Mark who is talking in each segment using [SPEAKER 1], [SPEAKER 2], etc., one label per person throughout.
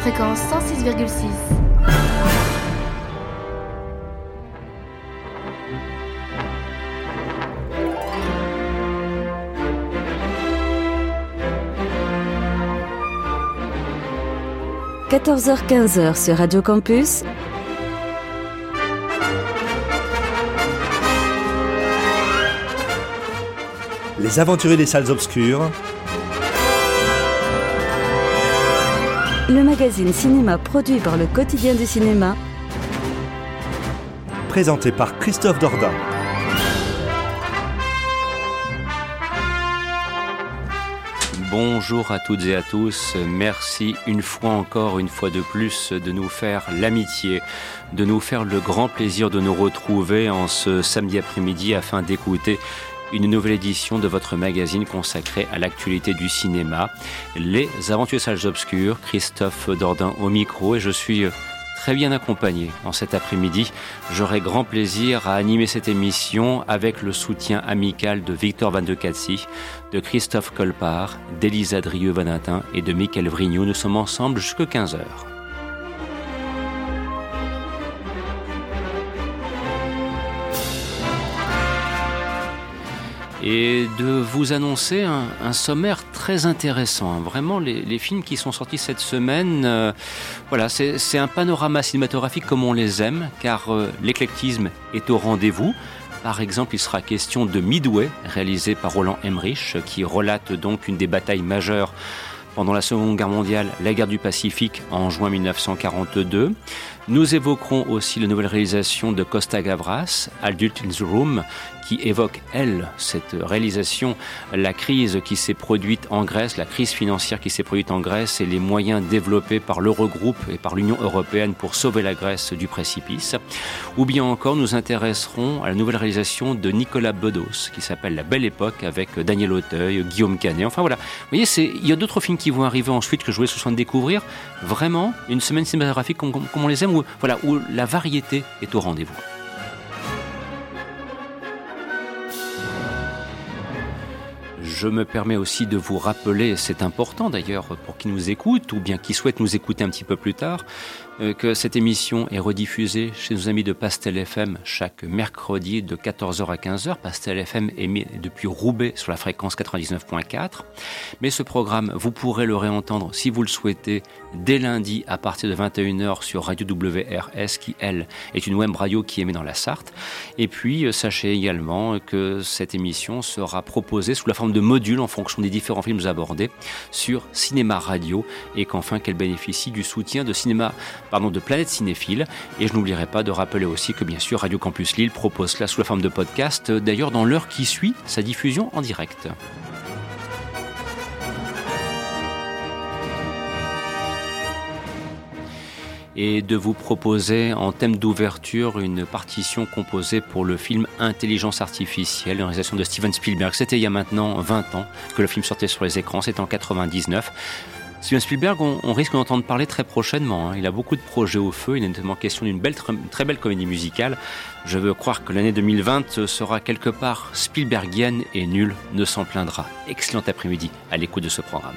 [SPEAKER 1] Fréquence 106,6. « 14h-15h sur Radio Campus,
[SPEAKER 2] Les aventuriers des salles obscures.
[SPEAKER 1] Le magazine cinéma produit par le quotidien du cinéma.
[SPEAKER 2] Présenté par Christophe Dordain.
[SPEAKER 3] Bonjour à toutes et à tous. Merci une fois encore, une fois de plus, de nous faire l'amitié, de nous faire le grand plaisir de nous retrouver en ce samedi après-midi afin d'écouter une nouvelle édition de votre magazine consacré à l'actualité du cinéma, Les Aventures Salles Obscures, Christophe Dordain au micro et je suis très bien accompagné en cet après-midi. J'aurai grand plaisir à animer cette émission avec le soutien amical de Victor Van de Katsi, de Christophe Colpart, d'Elisa Drieux-Valentin et de Michael Vrignou. Nous sommes ensemble jusqu'à 15 heures. Et de vous annoncer un, sommaire très intéressant. Vraiment, les, films qui sont sortis cette semaine, euh, voilà, c'est un panorama cinématographique comme on les aime, car euh, l'éclectisme est au rendez-vous. Par exemple, il sera question de Midway, réalisé par Roland Emmerich, qui relate donc une des batailles majeures pendant la Seconde Guerre mondiale, la guerre du Pacifique en juin 1942. Nous évoquerons aussi la nouvelle réalisation de Costa Gavras, Adult in the Room, qui évoque, elle, cette réalisation, la crise qui s'est produite en Grèce, la crise financière qui s'est produite en Grèce et les moyens développés par l'Eurogroupe et par l'Union européenne pour sauver la Grèce du précipice. Ou bien encore, nous intéresserons à la nouvelle réalisation de Nicolas Bedos, qui s'appelle La Belle Époque, avec Daniel Auteuil, Guillaume Canet. Enfin voilà, vous voyez, il y a d'autres films qui vont arriver ensuite que je voulais ce soir découvrir. Vraiment, une semaine cinématographique comme, comme on les aime, où, voilà, où la variété est au rendez-vous. Je me permets aussi de vous rappeler, c'est important d'ailleurs pour qui nous écoute ou bien qui souhaite nous écouter un petit peu plus tard, que cette émission est rediffusée chez nos amis de Pastel FM chaque mercredi de 14h à 15h. Pastel FM émet depuis Roubaix sur la fréquence 99.4. Mais ce programme, vous pourrez le réentendre si vous le souhaitez dès lundi à partir de 21h sur Radio WRS qui, elle, est une web radio qui émet dans la Sarthe. Et puis, euh, sachez également que cette émission sera proposée sous la forme de modules en fonction des différents films abordés sur Cinéma Radio et qu'enfin qu'elle bénéficie du soutien de Cinéma pardon, de Planète Cinéphile. Et je n'oublierai pas de rappeler aussi que bien sûr Radio Campus Lille propose cela sous la forme de podcast, d'ailleurs dans l'heure qui suit sa diffusion en direct. et de vous proposer en thème d'ouverture une partition composée pour le film Intelligence artificielle, une réalisation de Steven Spielberg. C'était il y a maintenant 20 ans que le film sortait sur les écrans, c'était en 99. Steven Spielberg, on, risque d'entendre parler très prochainement. Hein. Il a beaucoup de projets au feu. Il est notamment question d'une belle, très belle comédie musicale. Je veux croire que l'année 2020 sera quelque part Spielbergienne et nul ne s'en plaindra. Excellent après-midi à l'écoute de ce programme.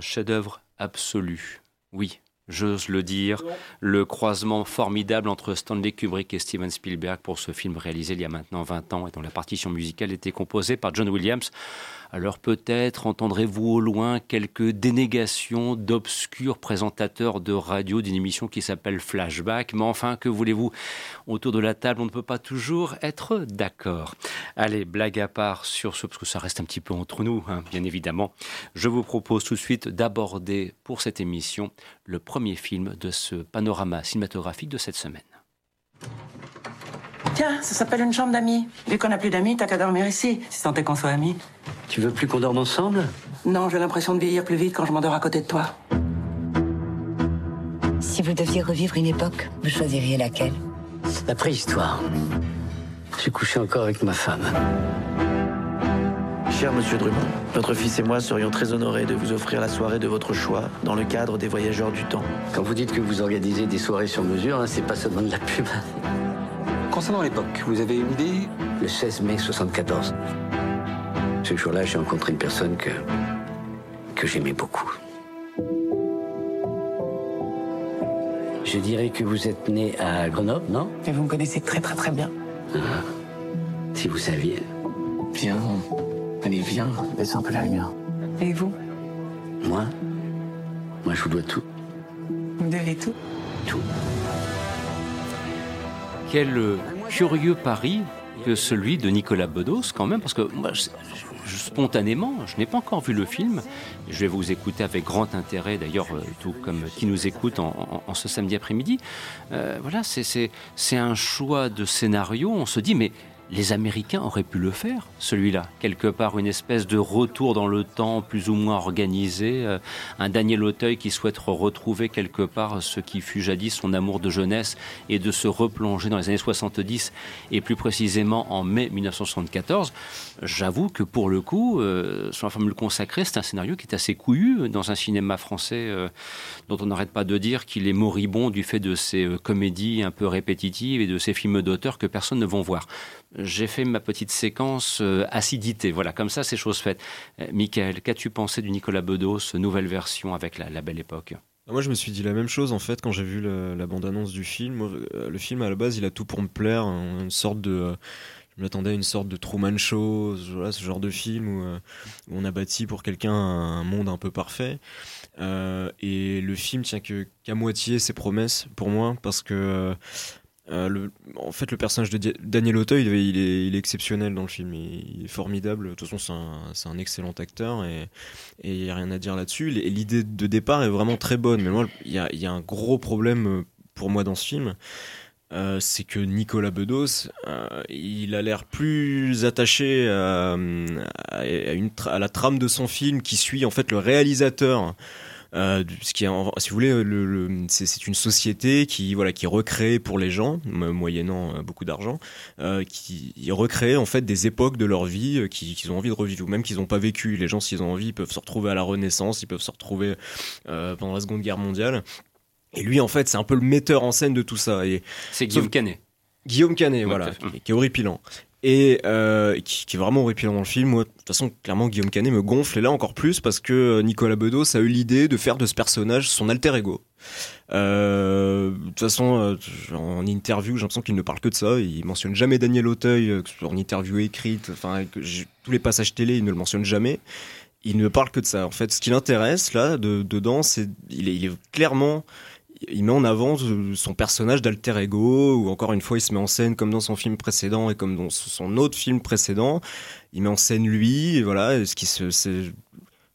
[SPEAKER 3] un chef-d'œuvre absolu. Oui, j'ose le dire, le croisement formidable entre Stanley Kubrick et Steven Spielberg pour ce film réalisé il y a maintenant 20 ans et dont la partition musicale était composée par John Williams. Alors peut-être entendrez-vous au loin quelques dénégations d'obscurs présentateurs de radio d'une émission qui s'appelle Flashback, mais enfin, que voulez-vous? Autour de la table, on ne peut pas toujours être d'accord. Allez, blague à part sur ce, parce que ça reste un petit peu entre nous, hein, bien évidemment. Je vous propose tout de suite d'aborder pour cette émission le premier film de ce panorama cinématographique de cette semaine.
[SPEAKER 4] Tiens, ça s'appelle une chambre d'amis. Vu qu'on n'a plus d'amis, t'as qu'à dormir ici, si tant est qu'on soit amis.
[SPEAKER 5] Tu veux plus qu'on dorme ensemble?
[SPEAKER 4] Non, j'ai l'impression de vieillir plus vite quand je m'endors à côté de toi.
[SPEAKER 6] Si vous deviez revivre une époque, vous choisiriez laquelle?
[SPEAKER 5] La préhistoire. J'ai couché encore avec ma femme.
[SPEAKER 7] Cher Monsieur Drummond, votre fils et moi serions très honorés de vous offrir la soirée de votre choix dans le cadre des Voyageurs du Temps.
[SPEAKER 5] Quand vous dites que vous organisez des soirées sur mesure, hein, c'est pas seulement de la pub.
[SPEAKER 8] Concernant l'époque, vous avez une idée?
[SPEAKER 5] Le 16 mai 74. Ce jour-là, j'ai rencontré une personne que. que j'aimais beaucoup. Je dirais que vous êtes né à Grenoble, non?
[SPEAKER 4] Et vous me connaissez très très très bien.
[SPEAKER 5] Si vous saviez.
[SPEAKER 8] Viens. Allez, viens. Laisse un peu la lumière.
[SPEAKER 4] Et vous?
[SPEAKER 5] Moi? Moi, je vous dois tout.
[SPEAKER 4] Vous devez tout
[SPEAKER 5] Tout.
[SPEAKER 3] Quel euh, curieux pari que celui de Nicolas Bedos quand même, parce que moi, je- je- spontanément, je n'ai pas encore vu le film. Je vais vous écouter avec grand intérêt, d'ailleurs, euh, tout comme qui nous écoute en, en- en ce samedi après-midi. Euh, voilà, c'est un choix de scénario. On se dit, mais les Américains auraient pu le faire, celui-là. Quelque part, une espèce de retour dans le temps plus ou moins organisé. euh, un Daniel Auteuil qui souhaite retrouver quelque part ce qui fut jadis son amour de jeunesse et de se replonger dans les années 70 et plus précisément en mai 1974. J'avoue que pour le coup, euh, sur la formule consacrée, c'est un scénario qui est assez couillu dans un cinéma français euh, dont on n'arrête pas de dire qu'il est moribond du fait de euh, comédies un peu répétitives et de ces films d'auteur que personne ne vont voir. J'ai fait ma petite séquence euh, acidité. Voilà, comme ça, c'est chose faite. Euh, Michael, qu'as-tu pensé du Nicolas Bedos, nouvelle version avec la, belle époque?
[SPEAKER 9] Moi, je me suis dit la même chose en fait quand j'ai vu la bande-annonce du film. Euh, le film à la base, il a tout pour me plaire, hein, une sorte de. euh, je m'attendais à une sorte de Truman Show, voilà, ce genre de film où, euh, on a bâti pour quelqu'un un monde un peu parfait. Euh, et le film tient qu'à moitié ses promesses pour moi parce que. Euh, le, en fait, le personnage de Daniel Auteuil, il est, exceptionnel dans le film. Il, est formidable. De toute façon, c'est un, excellent acteur et il n'y a rien à dire là-dessus. L'idée de départ est vraiment très bonne. Mais moi, il y a, un gros problème euh, pour moi dans ce film. Euh, c'est que Nicolas Bedos, il a l'air plus attaché à, à la trame de son film qui suit en fait le réalisateur. Euh, ce qui est, si vous voulez, le, le- c'est une société qui voilà qui recrée pour les gens, mo- moyennant euh, beaucoup d'argent, euh, qui ils recréent en fait des époques de leur vie qui- qu'ils ont envie de revivre ou même qu'ils n'ont pas vécu. Les gens, s'ils ont envie, ils peuvent se retrouver à la Renaissance, ils peuvent se retrouver euh, pendant la Seconde Guerre mondiale. Et lui, en fait, c'est un peu le metteur en scène de tout ça.
[SPEAKER 3] C'est Guillaume Canet.
[SPEAKER 9] Guillaume Canet,
[SPEAKER 3] Ouais,
[SPEAKER 9] voilà,
[SPEAKER 3] tout à fait.
[SPEAKER 9] qui, qui est horripilant. Et euh, qui, qui est vraiment horripilant dans le film. Moi, de toute façon, clairement, Guillaume Canet me gonfle, et là encore plus, parce que euh, Nicolas Bedos a eu l'idée de faire de ce personnage son alter ego. Euh, de toute façon, euh, en interview, j'ai l'impression qu'il ne parle que de ça. Il mentionne jamais Daniel Auteuil, euh, en interview écrite, enfin, tous les passages télé, il ne le mentionne jamais. Il ne parle que de ça. En fait, ce qui l'intéresse, là, de, dedans, c'est, il il est clairement, il met en avant euh, son personnage d'alter ego, ou encore une fois, il se met en scène comme dans son film précédent et comme dans son autre film précédent. Il met en scène lui, voilà, ce qui se, c'est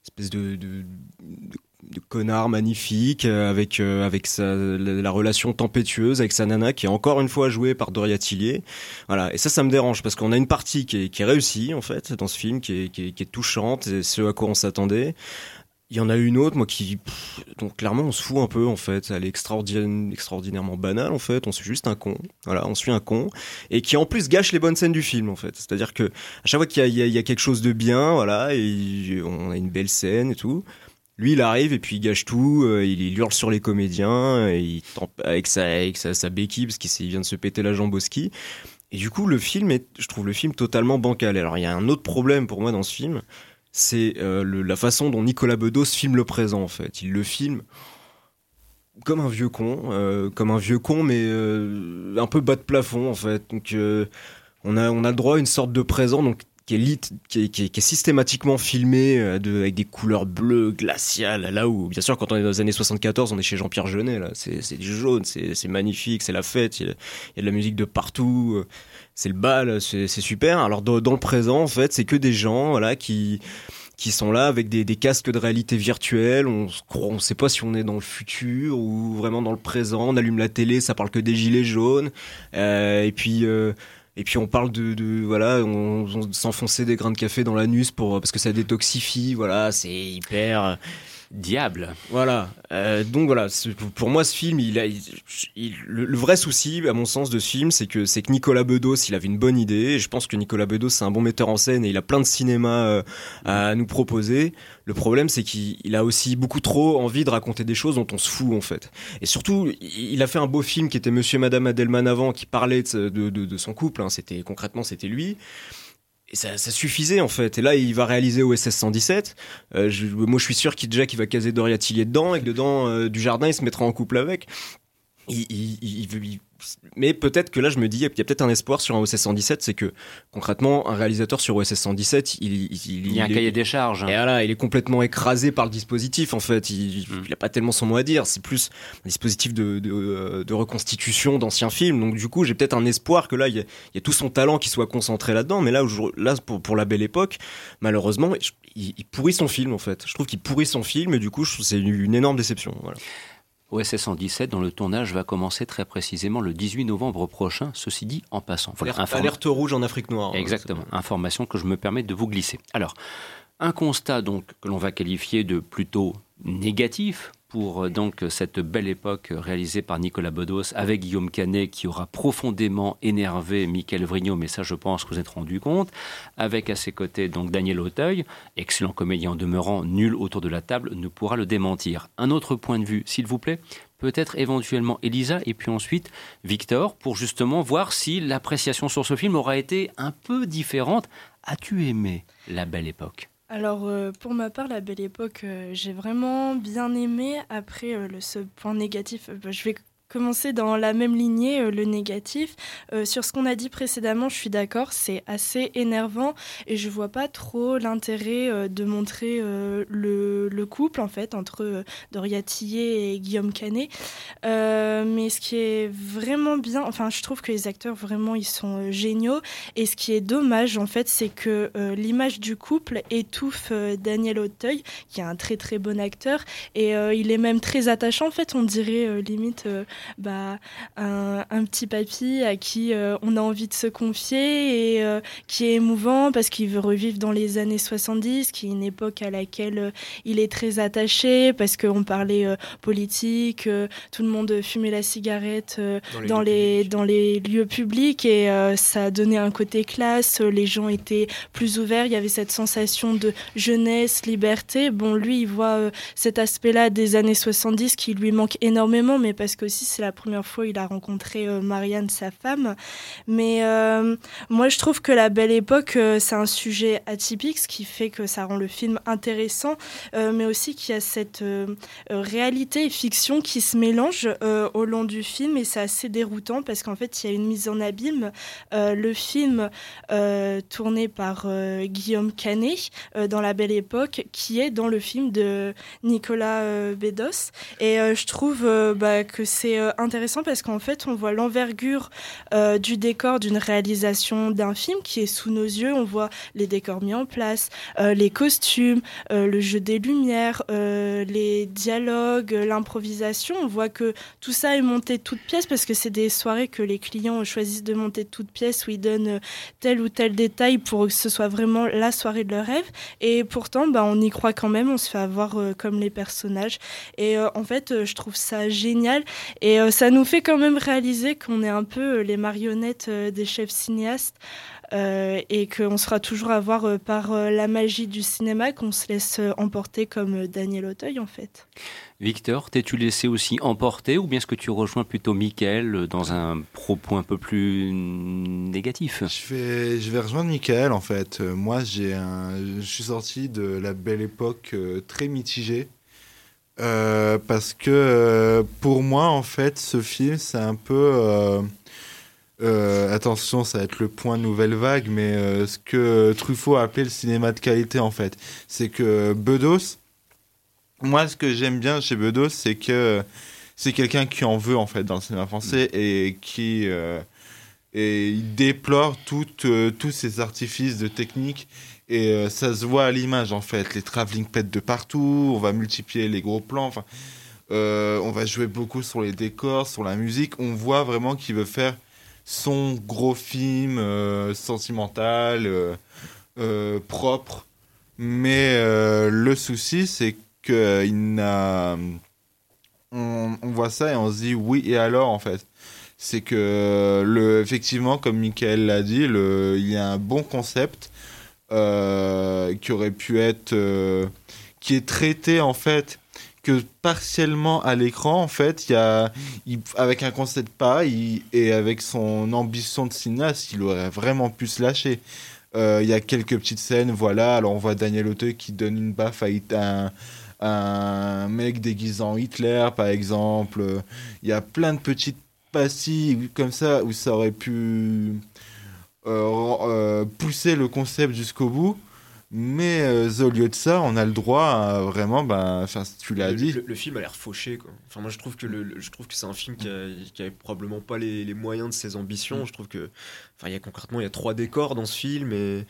[SPEAKER 9] espèce de, de, de- connard magnifique euh, avec euh, avec sa, la, la relation tempétueuse avec sa nana qui est encore une fois jouée par Doria Tillier. Voilà, et ça, ça me dérange parce qu'on a une partie qui est, qui est réussie en fait dans ce film, qui est, qui est, qui est touchante, et ce à quoi on s'attendait. Il y en a une autre, moi, qui. donc, clairement, on se fout un peu, en fait. Elle est extraordinaire- extraordinairement banale, en fait. On suit juste un con. Voilà, on suit un con. Et qui, en plus, gâche les bonnes scènes du film, en fait. C'est-à-dire que, à chaque fois qu'il y a, quelque chose de bien, voilà, et on a une belle scène et tout. Lui, il arrive et puis il gâche tout. euh, il, hurle sur les comédiens. et il avec sa, avec sa, sa béquille, parce qu'il vient de se péter la jambe au ski. Et du coup, le film est, je trouve le film totalement bancal. Alors, il y a un autre problème pour moi dans ce film c'est la façon dont Nicolas Bedos filme le présent en fait. Il le filme comme un vieux con, comme un vieux con, mais un peu bas de plafond en fait. Donc on a on a le droit à une sorte de présent donc qui est, systématiquement filmé euh, de, avec des couleurs bleues, glaciales, là où, bien sûr, quand on est dans les années 74, on est chez Jean-Pierre Jeunet, là, c'est du jaune, c'est magnifique, c'est la fête, il y, a, de la musique de partout, euh, c'est le bal, c'est super. Alors, dans, le présent, en fait, c'est que des gens, voilà, qui qui sont là avec des, des, casques de réalité virtuelle. On ne sait pas si on est dans le futur ou vraiment dans le présent. On allume la télé, ça parle que des gilets jaunes. Euh, et puis euh, et puis on parle de, de voilà, on, on s'enfoncer des grains de café dans l'anus pour parce que ça détoxifie. Voilà, c'est hyper
[SPEAKER 3] diable.
[SPEAKER 9] Voilà. Euh, donc voilà, pour moi ce film, il a, le, vrai souci, à mon sens, de ce film, c'est que c'est que Nicolas Bedos, il avait une bonne idée. Je pense que Nicolas Bedos, c'est un bon metteur en scène et il a plein de cinéma euh, à nous proposer. Le problème, c'est qu'il a aussi beaucoup trop envie de raconter des choses dont on se fout en fait. Et surtout, il a fait un beau film qui était Monsieur et Madame Adelman avant, qui parlait de son couple. Hein. C'était concrètement, c'était lui et ça, ça, suffisait en fait. Et là, il va réaliser OSS 117. Euh, je, moi, je suis sûr qu'il déjà qu'il va caser Doria Tillier dedans et que dedans euh, du jardin, il se mettra en couple avec. Il, il, il, il mais peut-être que là, je me dis, il y a peut-être un espoir sur un OSS 117, c'est que concrètement, un réalisateur sur OSS 117, il,
[SPEAKER 3] il, il y a un cahier des charges.
[SPEAKER 9] Et voilà, il est complètement écrasé par le dispositif. En fait, il, n'a mm. pas tellement son mot à dire. C'est plus un dispositif de, de, de reconstitution d'anciens films. Donc du coup, j'ai peut-être un espoir que là, il y, a, il y, a, tout son talent qui soit concentré là-dedans. Mais là, là, pour, pour la belle époque, malheureusement, il, pourrit son film en fait. Je trouve qu'il pourrit son film et du coup, c'est une, une énorme déception. Voilà.
[SPEAKER 3] OSS 117, dont le tournage va commencer très précisément le 18 novembre prochain, ceci dit en passant.
[SPEAKER 9] Voilà, alerte, rouge en Afrique noire.
[SPEAKER 3] Hein, Exactement, information que je me permets de vous glisser. Alors, un constat donc que l'on va qualifier de plutôt négatif pour euh, donc cette belle époque réalisée par Nicolas Bedos avec Guillaume Canet qui aura profondément énervé Michael Vrignot, mais ça je pense que vous êtes rendu compte, avec à ses côtés donc Daniel Auteuil, excellent comédien en demeurant, nul autour de la table, ne pourra le démentir. Un autre point de vue, s'il vous plaît, peut-être éventuellement Elisa et puis ensuite Victor pour justement voir si l'appréciation sur ce film aura été un peu différente. As-tu aimé La Belle Époque?
[SPEAKER 10] Alors, euh, pour ma part, La Belle Époque, euh, j'ai vraiment bien aimé. Après, euh, ce point négatif, bah, je vais commencer dans la même lignée, euh, le négatif. Euh, sur ce qu'on a dit précédemment, je suis d'accord, c'est assez énervant et je vois pas trop l'intérêt euh, de montrer le, le, couple en fait entre Doria Tillet et Guillaume Canet. mais ce qui est vraiment bien, enfin je trouve que les acteurs vraiment ils sont géniaux et ce qui est dommage en fait c'est que l'image du couple étouffe Daniel Auteuil qui est un très très bon acteur et il est même très attachant en fait on dirait limite bah, un, petit papy à qui euh, on a envie de se confier et euh, qui est émouvant parce qu'il veut revivre dans les années 70, qui est une époque à laquelle euh, il est très attaché parce qu'on parlait politique, tout le monde fumait la cigarette dans, les, dans, les, lieux publics et ça donné un côté classe, les gens étaient plus ouverts, il y avait cette sensation de jeunesse, liberté. Bon, lui, il voit cet aspect-là des années 70 qui lui manque énormément, mais parce que c'est la première fois où il a rencontré euh, Marianne, sa femme. Mais euh, moi, je trouve que La Belle Époque, euh, c'est un sujet atypique, ce qui fait que ça rend le film intéressant, mais aussi qu'il y a cette réalité et fiction qui se mélangent au long du film, et c'est assez déroutant parce qu'en fait, il y a une mise en abîme. le film tourné par Guillaume Canet dans La Belle Époque, qui est dans le film de Nicolas Bedos. Et je trouve bah, que c'est intéressant parce qu'en fait, on voit l'envergure euh, du décor d'une réalisation d'un film qui est sous nos yeux. On voit les décors mis en place, euh, les costumes, euh, le jeu des lumières, les dialogues, l'improvisation. On voit que tout ça est monté de toutes pièces parce que c'est des soirées que les clients choisissent de monter de toutes pièces où ils donnent tel ou tel détail pour que ce soit vraiment la soirée de leur rêve. Et pourtant, bah, on y croit quand même, on se fait avoir comme les personnages. Et en fait, je trouve ça génial. Ça nous fait quand même réaliser qu'on est un peu les marionnettes des chefs cinéastes. et qu'on sera toujours à voir par la magie du cinéma, qu'on se laisse emporter comme Daniel Auteuil en fait.
[SPEAKER 3] Victor, t'es-tu laissé aussi emporter ou bien est-ce que tu rejoins plutôt Michael dans un propos un peu plus négatif?
[SPEAKER 11] Je vais, je vais rejoindre Michael en fait. Euh, moi, j'ai un, je suis sorti de la belle époque euh, très mitigé. Euh, parce que pour moi, en fait, ce film, c'est un peu. attention, ça va être le point nouvelle vague, mais ce que Truffaut a appelé le cinéma de qualité, en fait. C'est que Bedos, moi, ce que j'aime bien chez Bedos, c'est que c'est quelqu'un qui en veut en fait dans le cinéma français mm. et qui euh, et il déplore euh, tous ces artifices de technique et euh, ça se voit à l'image en fait les travelling pets de partout on va multiplier les gros plans enfin on va jouer beaucoup sur les décors sur la musique on voit vraiment qu'il veut faire son gros film sentimental propre mais le souci c'est euh, il n'a. On, voit ça et on se dit oui et alors en fait? C'est que le, effectivement, comme Michael l'a dit, il y a un bon concept euh, qui aurait pu être, euh, qui est traité en fait que partiellement à l'écran en fait il y a avec un concept pareil et avec son ambition de cinéaste il aurait vraiment pu se lâcher il y a quelques petites scènes voilà alors on voit Daniel Auteuil qui donne une baffe à un, un mec déguisant Hitler, par exemple. Il y a plein de petites pastilles comme ça où ça aurait pu euh, euh, pousser le concept jusqu'au bout. Mais euh, au lieu de ça, on a le droit à vraiment, ben, tu l'as dit.
[SPEAKER 9] Le, film a l'air fauché, quoi. Enfin, moi, je trouve que le, je trouve que c'est un film qui a, probablement pas les, les, moyens de ses ambitions. Je trouve que, enfin, il y a concrètement, il y a trois décors dans ce film et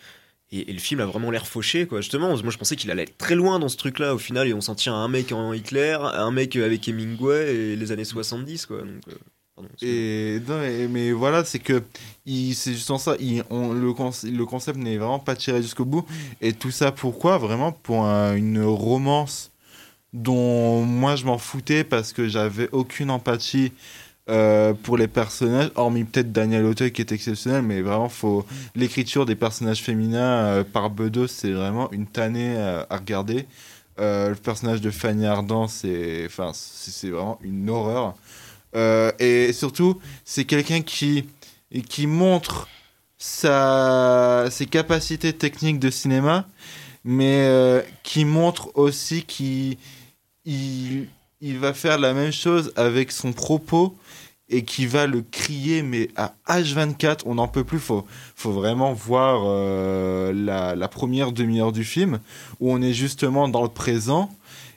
[SPEAKER 9] et, le film a vraiment l'air fauché, quoi. Justement, moi je pensais qu'il allait être très loin dans ce truc-là. Au final, et on s'en tient à un mec en Hitler, un mec avec Hemingway et les années 70, quoi. Donc,
[SPEAKER 11] euh, et, mais, voilà, c'est que c'est justement ça. Il, on, le, le concept n'est vraiment pas tiré jusqu'au bout. Et tout ça, pourquoi? Vraiment pour une romance dont moi je m'en foutais parce que j'avais aucune empathie euh, pour les personnages, hormis peut-être Daniel Auteuil qui est exceptionnel, mais vraiment, faut l'écriture des personnages féminins euh, par Bedos, c'est vraiment une tannée euh, à regarder. le personnage de Fanny Ardant, c'est enfin, c'est vraiment une horreur. Et surtout, c'est quelqu'un qui, qui montre sa, ses capacités techniques de cinéma, mais qui montre aussi qu'il il, il va faire la même chose avec son propos et qui va le crier, mais à H24, on n'en peut plus. Faut, faut vraiment voir euh, la, première demi-heure du film où on est justement dans le présent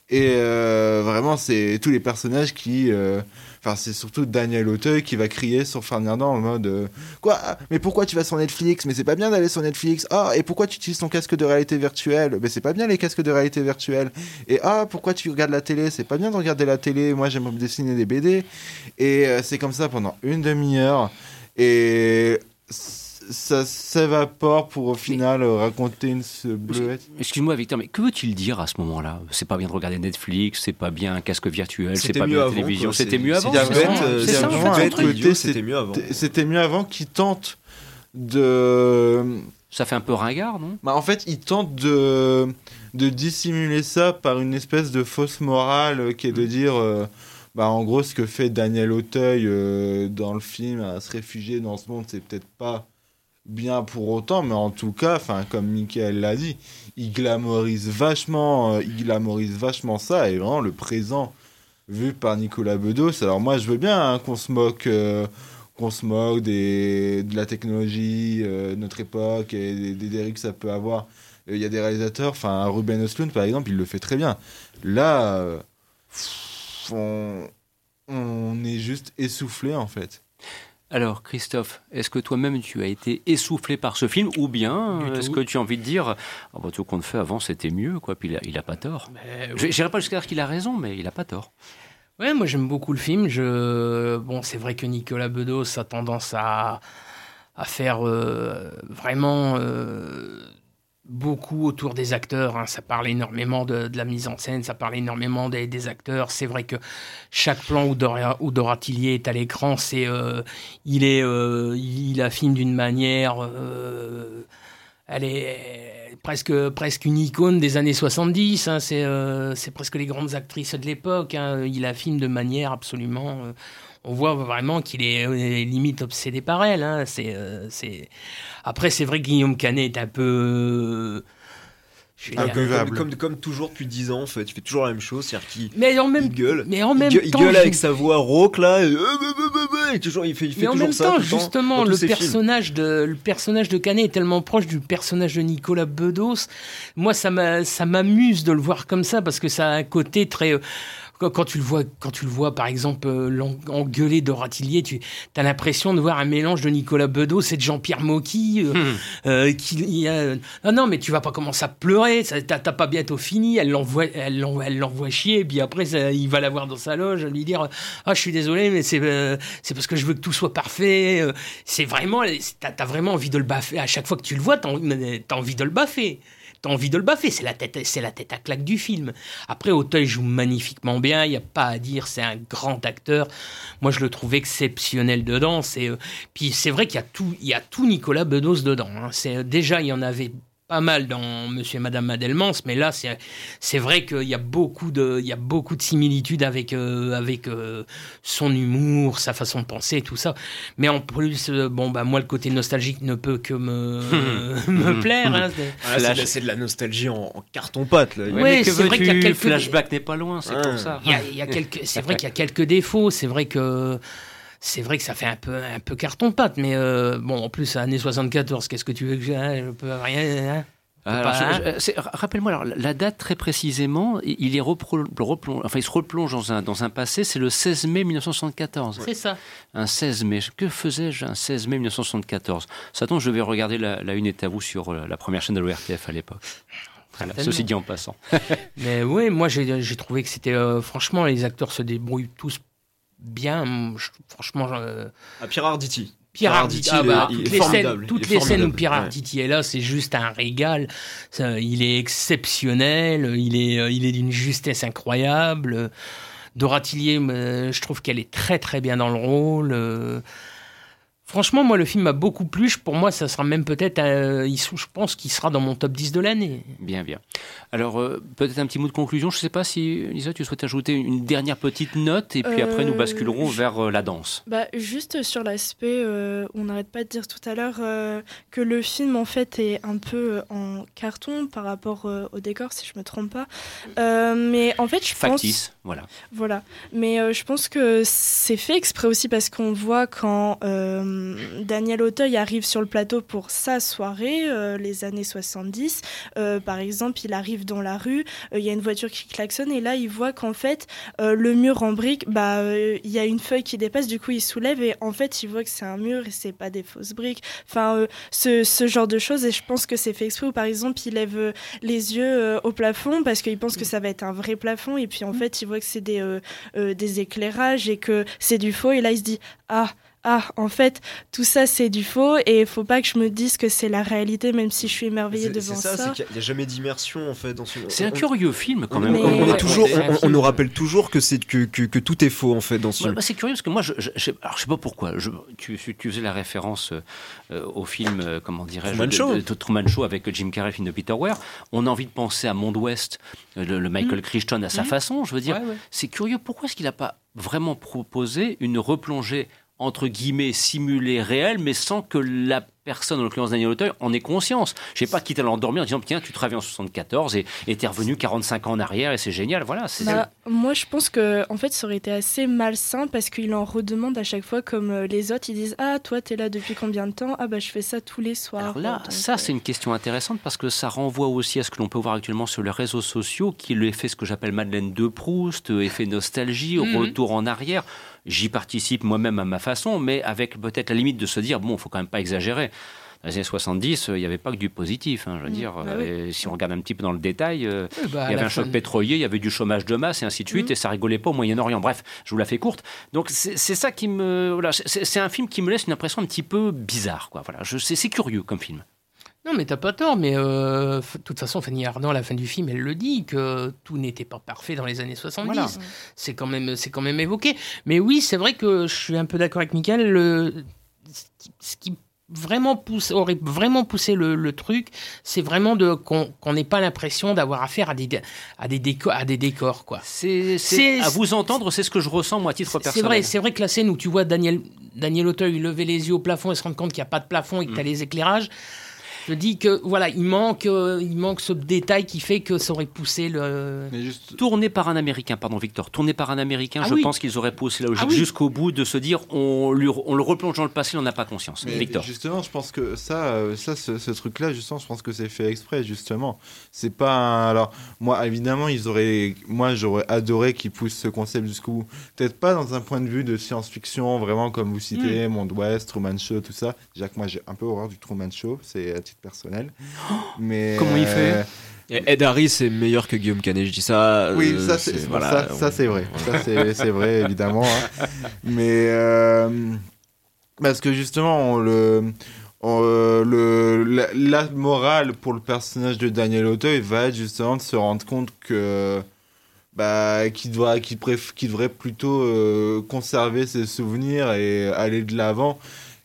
[SPEAKER 11] et euh, vraiment c'est tous les personnages qui euh, Enfin, c'est surtout Daniel Auteuil qui va crier sur Fernandin en mode euh, Quoi? Mais pourquoi tu vas sur Netflix? Mais c'est pas bien d'aller sur Netflix. Ah, et pourquoi tu utilises ton casque de réalité virtuelle? Mais c'est pas bien les casques de réalité virtuelle. Et ah, pourquoi tu regardes la télé? C'est pas bien de regarder la télé. Moi, j'aime dessiner des BD. Et euh, c'est comme ça pendant une demi-heure. Et ça s'évapore pour au final raconter une bleuette.
[SPEAKER 3] Excuse-moi Victor, mais que veut-il dire à ce moment-là? C'est pas bien de regarder Netflix, c'est pas bien un casque virtuel, c'est pas bien la télévision. C'était mieux avant.
[SPEAKER 11] C'était mieux avant. C'était mieux avant qu'il tente de.
[SPEAKER 3] Ça fait un peu ringard, non?
[SPEAKER 11] Bah, En fait, il tente de de dissimuler ça par une espèce de fausse morale qui est de dire. Euh, bah, en gros, ce que fait Daniel Auteuil euh, dans le film, à se réfugier dans ce monde, c'est peut-être pas bien pour autant, mais en tout cas, comme Michael l'a dit, il glamorise vachement, euh, il glamorise vachement ça, et vraiment le présent vu par Nicolas Bedos. Alors moi, je veux bien hein, qu'on se moque, euh, qu'on se moque de la technologie euh, notre époque et des, dérives que ça peut avoir. Il y a des réalisateurs, enfin Ruben Östlund par exemple, il le fait très bien. Là, on est juste essoufflé en fait.
[SPEAKER 3] Alors, Christophe, est-ce que toi-même tu as été essoufflé par ce film ou bien est-ce que tu as envie de dire oh, bah, tout qu'on fait avant c'était mieux quoi Puis il a, pas tort. Je n'irai pas jusqu'à dire qu'il a raison, mais il a pas tort.
[SPEAKER 12] Ouais, moi j'aime beaucoup le film. Je... Bon, c'est vrai que Nicolas Bedos a tendance à, à faire euh, vraiment. Euh, beaucoup autour des acteurs. hein. Ça parle énormément de, de la mise en scène, ça parle énormément des, acteurs. C'est vrai que chaque plan où Dora, où Dora Tillier est à l'écran, c'est, euh, il est, euh, il filme d'une manière. euh, elle est presque, presque une icône des années 70. hein. C'est, euh, c'est presque les grandes actrices de l'époque. hein. Il filme de manière absolument. On voit vraiment qu'il est euh, limite obsédé par elle. hein. C'est, euh, c'est... Après, c'est vrai que Guillaume Canet est un peu.
[SPEAKER 9] comme, comme, comme toujours depuis 10 ans en fait, il fait toujours la même chose, c'est-à-dire qu'il
[SPEAKER 12] Mais en même,
[SPEAKER 9] il gueule,
[SPEAKER 12] mais en
[SPEAKER 9] il
[SPEAKER 12] même
[SPEAKER 9] il
[SPEAKER 12] temps,
[SPEAKER 9] gueule
[SPEAKER 12] je-
[SPEAKER 9] avec sa voix rauque là, et, euh, euh, euh, euh, et toujours, il fait, il fait
[SPEAKER 12] Mais en
[SPEAKER 9] toujours
[SPEAKER 12] même
[SPEAKER 9] ça
[SPEAKER 12] temps, justement, le
[SPEAKER 9] films.
[SPEAKER 12] personnage, de, le personnage de Canet est tellement proche du personnage de Nicolas Bedos. Moi, ça m'a- ça m'amuse de le voir comme ça parce que ça a un côté très. Euh, Quand, tu le vois, quand tu le vois, par exemple, euh, l'en- engueuler de Ratillier, tu as l'impression de voir un mélange de Nicolas Bedos et de Jean-Pierre Mocky. euh, euh, qui, y a- non, non, mais tu vas pas commencer à pleurer. T'as pas bientôt fini. Elle l'envoie, elle l'envoie, elle l'envoie chier. Et puis après, ça- il va la voir dans sa loge, lui dire Ah, je suis désolé, mais c'est euh, c'est parce que je veux que tout soit parfait. Euh, C'est vraiment, t'as as vraiment envie de le baffer. À chaque fois que tu le vois, t'as as envie de le baffer. T'as envie de le baffer, c'est la tête, c'est la tête à claque du film. Après, Auteuil joue magnifiquement bien, il y a pas à dire, c'est un grand acteur. Moi, je le trouve exceptionnel dedans. C'est, euh, puis c'est vrai qu'il y a tout, il y a tout Nicolas Bedos dedans. hein. C'est déjà, il y en avait pas mal dans Monsieur et Madame Madelmans, mais là, c'est, c'est vrai qu'il y a beaucoup de, il y a beaucoup de similitudes avec, euh, avec euh, son humour, sa façon de penser, tout ça. Mais en plus, euh, bon, bah, moi, le côté nostalgique ne peut que me, me plaire. hein. C'est-
[SPEAKER 9] Ah, là, c'est de- la nostalgie en, en carton-pâte.
[SPEAKER 12] Ouais, que c'est vrai qu'il y a quelques-
[SPEAKER 3] Flashback n'est pas loin, c'est pour ça.
[SPEAKER 12] Il y a, il y a quelques, c'est vrai qu'il y a quelques défauts. C'est vrai que c'est vrai que ça fait un peu un peu carton pâte, mais euh, bon, en plus années 74, qu'est-ce que tu veux que je, hein, je peux rien. hein hein.
[SPEAKER 3] Rappelle-moi alors la date très précisément. Il est enfin il se replonge dans un dans un passé. C'est le 16 mai 1974.
[SPEAKER 12] C'est ça.
[SPEAKER 3] Un 16 mai. Que faisais-je un 16 mai 1974 Ça tombe, je vais regarder la, la une est à vous sur euh, la première chaîne de l'ORTF à l'époque. Voilà, ceci dit en passant.
[SPEAKER 12] Mais oui, moi j'ai j'ai trouvé que c'était euh, franchement les acteurs se débrouillent tous bien. Je- franchement. euh,
[SPEAKER 9] Ah, Pierre Arditi.
[SPEAKER 12] Pierre Arditi, ah bah, toutes les scènes, toutes les scènes où. Pierre
[SPEAKER 9] Ouais.
[SPEAKER 12] Arditi est là, c'est juste un régal. Ça, il est exceptionnel, il est, euh, il est d'une justesse incroyable. Dora Tillier, euh, je trouve qu'elle est très très bien dans le rôle. Franchement, moi, le film m'a beaucoup plu. Pour moi, ça sera même peut-être, euh, je pense qu'il sera dans mon top 10 de l'année.
[SPEAKER 3] Bien, bien. Alors, euh, peut-être un petit mot de conclusion. Je ne sais pas si, Lisa, tu souhaites ajouter une dernière petite note et puis après nous
[SPEAKER 10] Euh,
[SPEAKER 3] basculerons
[SPEAKER 10] je-
[SPEAKER 3] vers euh, la danse.
[SPEAKER 10] Bah, juste sur l'aspect, euh, on n'arrête pas de dire tout à l'heure euh, que le film en fait est un peu en carton par rapport euh, au décor, si je me trompe pas. Euh, mais en fait, je pense.
[SPEAKER 3] Factice, voilà.
[SPEAKER 10] Voilà. Mais euh, je pense que c'est fait exprès aussi parce qu'on voit quand euh, Daniel Auteuil arrive sur le plateau pour sa soirée, euh, les années 70. euh, par exemple, il arrive dans la rue, euh, il y a une voiture qui klaxonne et là, il voit qu'en fait, le mur en briques, bah, il y a une feuille qui dépasse, du coup, il soulève et en fait, il voit que c'est un mur et c'est pas des fausses briques. Enfin, ce, ce genre de choses et je pense que c'est fait exprès. Ou par exemple, il lève les yeux au plafond parce qu'il pense que ça va être un vrai plafond et puis en fait, il voit que c'est des, des éclairages et que c'est du faux et là, il se dit ah ah, en fait, tout ça c'est du faux et il faut pas que je me dise que c'est la réalité, même si je suis émerveillée devant
[SPEAKER 9] c'est ça,
[SPEAKER 10] ça.
[SPEAKER 9] c'est qu'il n'y a, jamais d'immersion en fait dans ce.
[SPEAKER 3] C'est un curieux film quand même.
[SPEAKER 9] on-
[SPEAKER 3] comme
[SPEAKER 9] on,
[SPEAKER 3] vous
[SPEAKER 9] est toujours,
[SPEAKER 3] racontez.
[SPEAKER 9] on, on nous rappelle toujours que c'est que, que, que tout est faux en fait dans ce
[SPEAKER 3] Bah,
[SPEAKER 9] film.
[SPEAKER 3] bah, c'est curieux parce que moi, je, je, je- alors, je sais pas pourquoi. Je, tu, tu faisais la référence euh, au film, euh, comment dirais-je,
[SPEAKER 9] Truman
[SPEAKER 3] de-
[SPEAKER 9] Show.
[SPEAKER 3] de, de Truman Show avec Jim Carrey, film de Peter Weir. On a envie de penser à Monde Ouest, euh, le, le Michael
[SPEAKER 12] Mm.
[SPEAKER 3] Crichton à sa
[SPEAKER 12] Mm.
[SPEAKER 3] façon. Je veux dire,
[SPEAKER 12] Ouais, ouais.
[SPEAKER 3] c'est curieux. Pourquoi est-ce qu'il n'a pas vraiment proposé une replongée entre guillemets simulée réelle, mais sans que la personne, en l'occurrence Daniel Auteuil, en ait conscience. Je sais pas, quitte à l'endormir en disant tiens, tu travailles en 74 et t'es revenu 45 ans en arrière et c'est génial. Voilà.
[SPEAKER 10] Bah, moi, je pense que en fait, ça aurait été assez malsain parce qu'il en redemande à chaque fois, comme euh, les autres, ils disent Ah, toi, t'es là depuis combien de temps? Ah, bah, je fais ça tous les soirs.
[SPEAKER 3] Alors là,
[SPEAKER 10] Donc,
[SPEAKER 3] ça c'est une question intéressante parce que ça renvoie aussi à ce que l'on peut voir actuellement sur les réseaux sociaux, qui est l'effet ce que j'appelle Madeleine de Proust, euh, effet nostalgie,
[SPEAKER 12] Mhm.
[SPEAKER 3] retour en arrière. J'y participe moi-même à ma façon, mais avec peut-être la limite de se dire bon, il faut quand même pas exagérer. Dans les années 70, euh, il n'y avait pas que du positif. hein, je veux
[SPEAKER 10] Mm,
[SPEAKER 3] dire,
[SPEAKER 10] bah
[SPEAKER 3] euh, si on regarde un petit peu dans le détail, euh,
[SPEAKER 12] bah,
[SPEAKER 3] il y avait un choc
[SPEAKER 12] fin-
[SPEAKER 3] pétrolier, il y avait du chômage de masse et ainsi de suite,
[SPEAKER 10] Mm.
[SPEAKER 3] et ça rigolait pas au Moyen-Orient. Bref, je vous la fais courte. Donc c'est ça qui me, voilà, c'est un film qui me laisse une impression un petit peu bizarre, quoi. Voilà, c'est curieux comme film.
[SPEAKER 12] Non, mais t'as pas tort, mais euh, de toute façon, Fanny Ardant, à la fin du film, elle le dit, que tout n'était pas parfait dans les années 70. C'est quand, même, quand même évoqué. Mais oui, c'est vrai que je suis un peu d'accord avec Michael. Le, ce qui vraiment pousse, aurait vraiment poussé le, truc, c'est vraiment de qu'on n'ait pas l'impression d'avoir affaire à des à des décors à des décors quoi.
[SPEAKER 3] C'est à vous entendre, c'est ce que je ressens moi à titre personnel.
[SPEAKER 12] C'est vrai, c'est vrai que la scène où tu vois Daniel Daniel Auteuil lever les yeux au plafond et se rendre compte qu'il n'y a pas de plafond et que tu as mm. les éclairages, je dis que voilà, il manque, euh, il manque ce détail qui fait que ça aurait poussé le.
[SPEAKER 3] Tourné par un Américain, pardon Victor, tourné par un Américain, ah je pense qu'ils auraient poussé la logique ah jusqu'au bout de se dire on, lui, on le replonge dans le passé, on n'a pas conscience. Victor.
[SPEAKER 11] Justement, je pense que ça, euh, ça ce, truc-là, justement, je pense que c'est fait exprès, justement. C'est pas. Alors, moi, évidemment, ils auraient. Moi, j'aurais adoré qu'ils poussent ce concept jusqu'au bout. Peut-être pas dans un point de vue de science-fiction, vraiment comme vous citez, mm. Monde Ouest, Truman Show, tout ça. Déjà que moi, j'ai un peu horreur du Truman Show, c'est à titre personnel. Mais
[SPEAKER 3] comment il fait
[SPEAKER 11] euh,
[SPEAKER 9] Ed Harris est meilleur que Guillaume Canet, je dis ça.
[SPEAKER 11] Oui, euh, ça c'est voilà, ça, c'est vrai. Ça c'est vrai évidemment. Hein. Mais euh, parce que justement le le la, morale pour le personnage de Daniel Auteuil va être justement de se rendre compte que bah, qu'il devrait, devrait plutôt conserver ses souvenirs et aller de l'avant.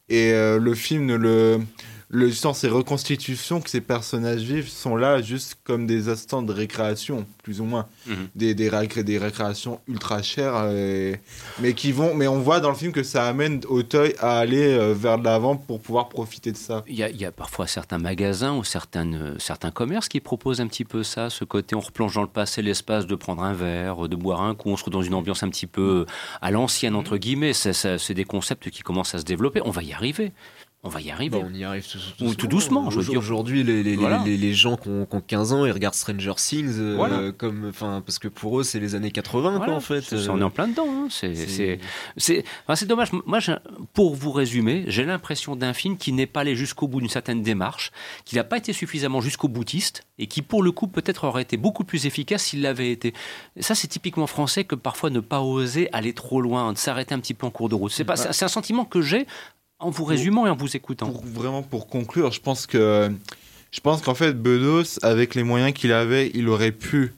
[SPEAKER 11] Et le film ne le le sens ces reconstitutions que ces personnages vivent sont là juste comme des instants de récréation, plus ou moins. Mhm. Des, des, des, récréations ultra chères, euh, mais, qui vont, mais on voit dans le film que ça amène Auteuil à aller euh, vers l'avant pour pouvoir profiter de ça.
[SPEAKER 3] Il y a, il y a parfois certains magasins ou certaines, euh, certains commerces qui proposent un petit peu ça, ce côté on replonge dans le passé l'espace de prendre un verre, de boire un coup, on se retrouve dans une ambiance un petit peu à l'ancienne, entre guillemets. C'est des concepts qui commencent à se développer. On va y arriver. On va y arriver.
[SPEAKER 9] on y arrive tout,
[SPEAKER 3] doucement. Tout doucement
[SPEAKER 9] Aujourd'hui, les, les, les, les, gens qui ont, 15 ans, ils regardent Stranger Things euh, comme, enfin, parce que pour eux, c'est les années 80, quoi, en fait.
[SPEAKER 3] on est en plein dedans. Hein. C'est, c'est, dommage. Moi, pour vous résumer, j'ai l'impression d'un film qui n'est pas allé jusqu'au bout d'une certaine démarche, qui n'a pas été suffisamment jusqu'au boutiste, et qui, pour le coup, peut-être aurait été beaucoup plus efficace s'il l'avait été. ça, c'est typiquement français que parfois ne pas oser aller trop loin, de s'arrêter un petit peu en cours de route. C'est, pas, bah c'est un sentiment que j'ai en vous résumant et en vous écoutant.
[SPEAKER 11] vraiment pour conclure, je pense que je pense qu'en fait Bedos, avec les moyens qu'il avait, il aurait pu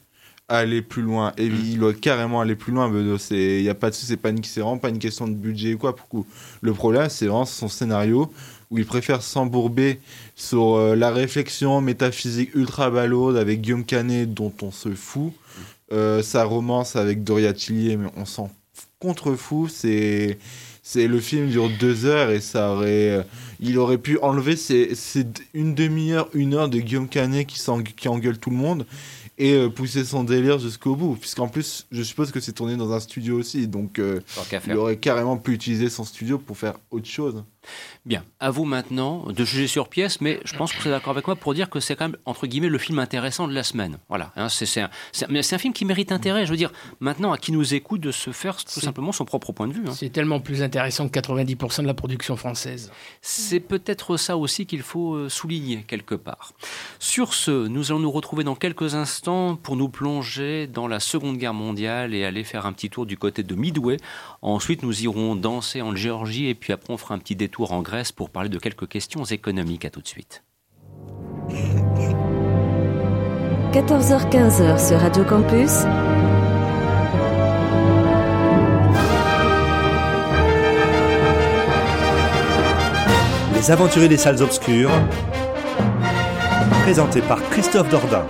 [SPEAKER 11] aller plus loin. Et mm. il doit carrément aller plus loin, Bedos. Il y a pas de c'est pas une, vraiment pas une question de budget ou quoi. Pour le problème, c'est vraiment son scénario où il préfère s'embourber sur euh, la réflexion métaphysique ultra balaude avec Guillaume Canet dont on se fout. Euh, sa romance avec Doria Tillier, mais on s'en contrefou. C'est c'est le film dure deux heures et ça aurait, euh, il aurait pu enlever c'est une demi-heure, une heure de Guillaume Canet qui, qui engueule tout le monde et euh, pousser son délire jusqu'au bout. Puisqu'en plus, je suppose que c'est tourné dans un studio aussi, donc euh, il aurait carrément pu utiliser son studio pour faire autre chose.
[SPEAKER 3] Bien, à vous maintenant de juger sur pièce, mais je pense que vous êtes d'accord avec moi pour dire que c'est quand même, entre guillemets, le film intéressant de la semaine. Voilà, hein, c'est un, un, film qui mérite intérêt. Je veux dire, maintenant, à qui nous écoute de se faire tout simplement son propre point de vue. Hein.
[SPEAKER 12] C'est tellement plus intéressant que 90% de la production française.
[SPEAKER 3] C'est peut-être ça aussi qu'il faut euh, souligner quelque part. Sur ce, nous allons nous retrouver dans quelques instants pour nous plonger dans la Seconde Guerre mondiale et aller faire un petit tour du côté de Midway. Ensuite, nous irons danser en Géorgie et puis après, on fera un petit détour en Grèce pour parler de quelques questions économiques. À tout de suite.
[SPEAKER 1] 14h-15h sur Radio Campus.
[SPEAKER 2] Les aventuriers des salles obscures. Présenté par Christophe Dordain.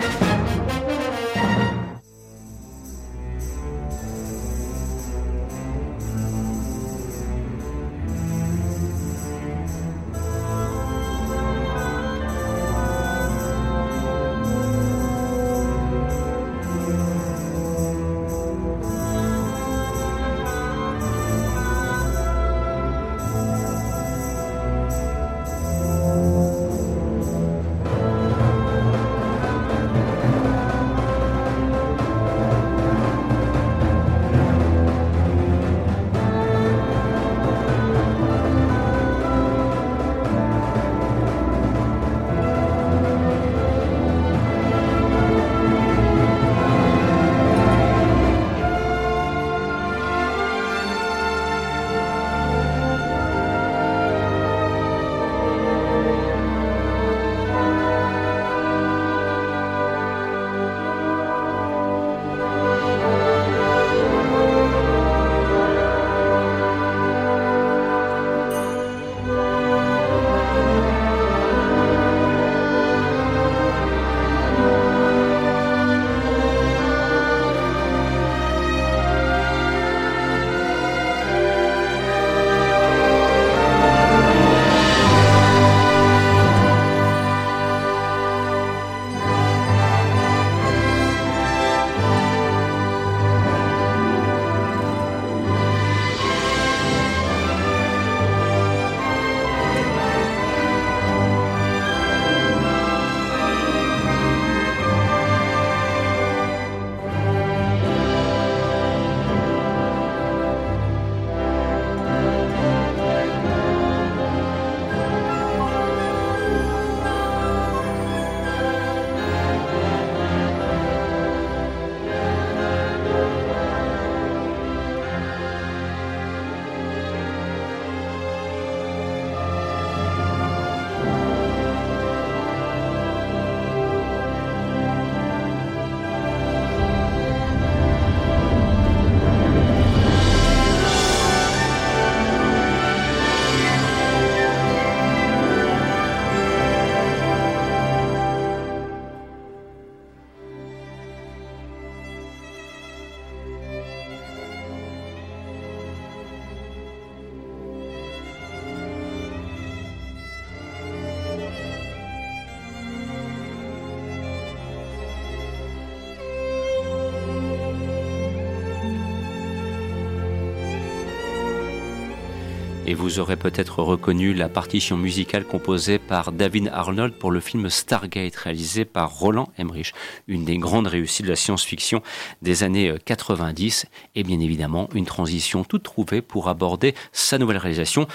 [SPEAKER 3] Et vous aurez peut-être reconnu la partition musicale composée par David Arnold pour le film Stargate réalisé par Roland Emmerich, une des grandes réussites de la science-fiction des années 90 et bien évidemment une transition toute trouvée pour aborder sa nouvelle réalisation.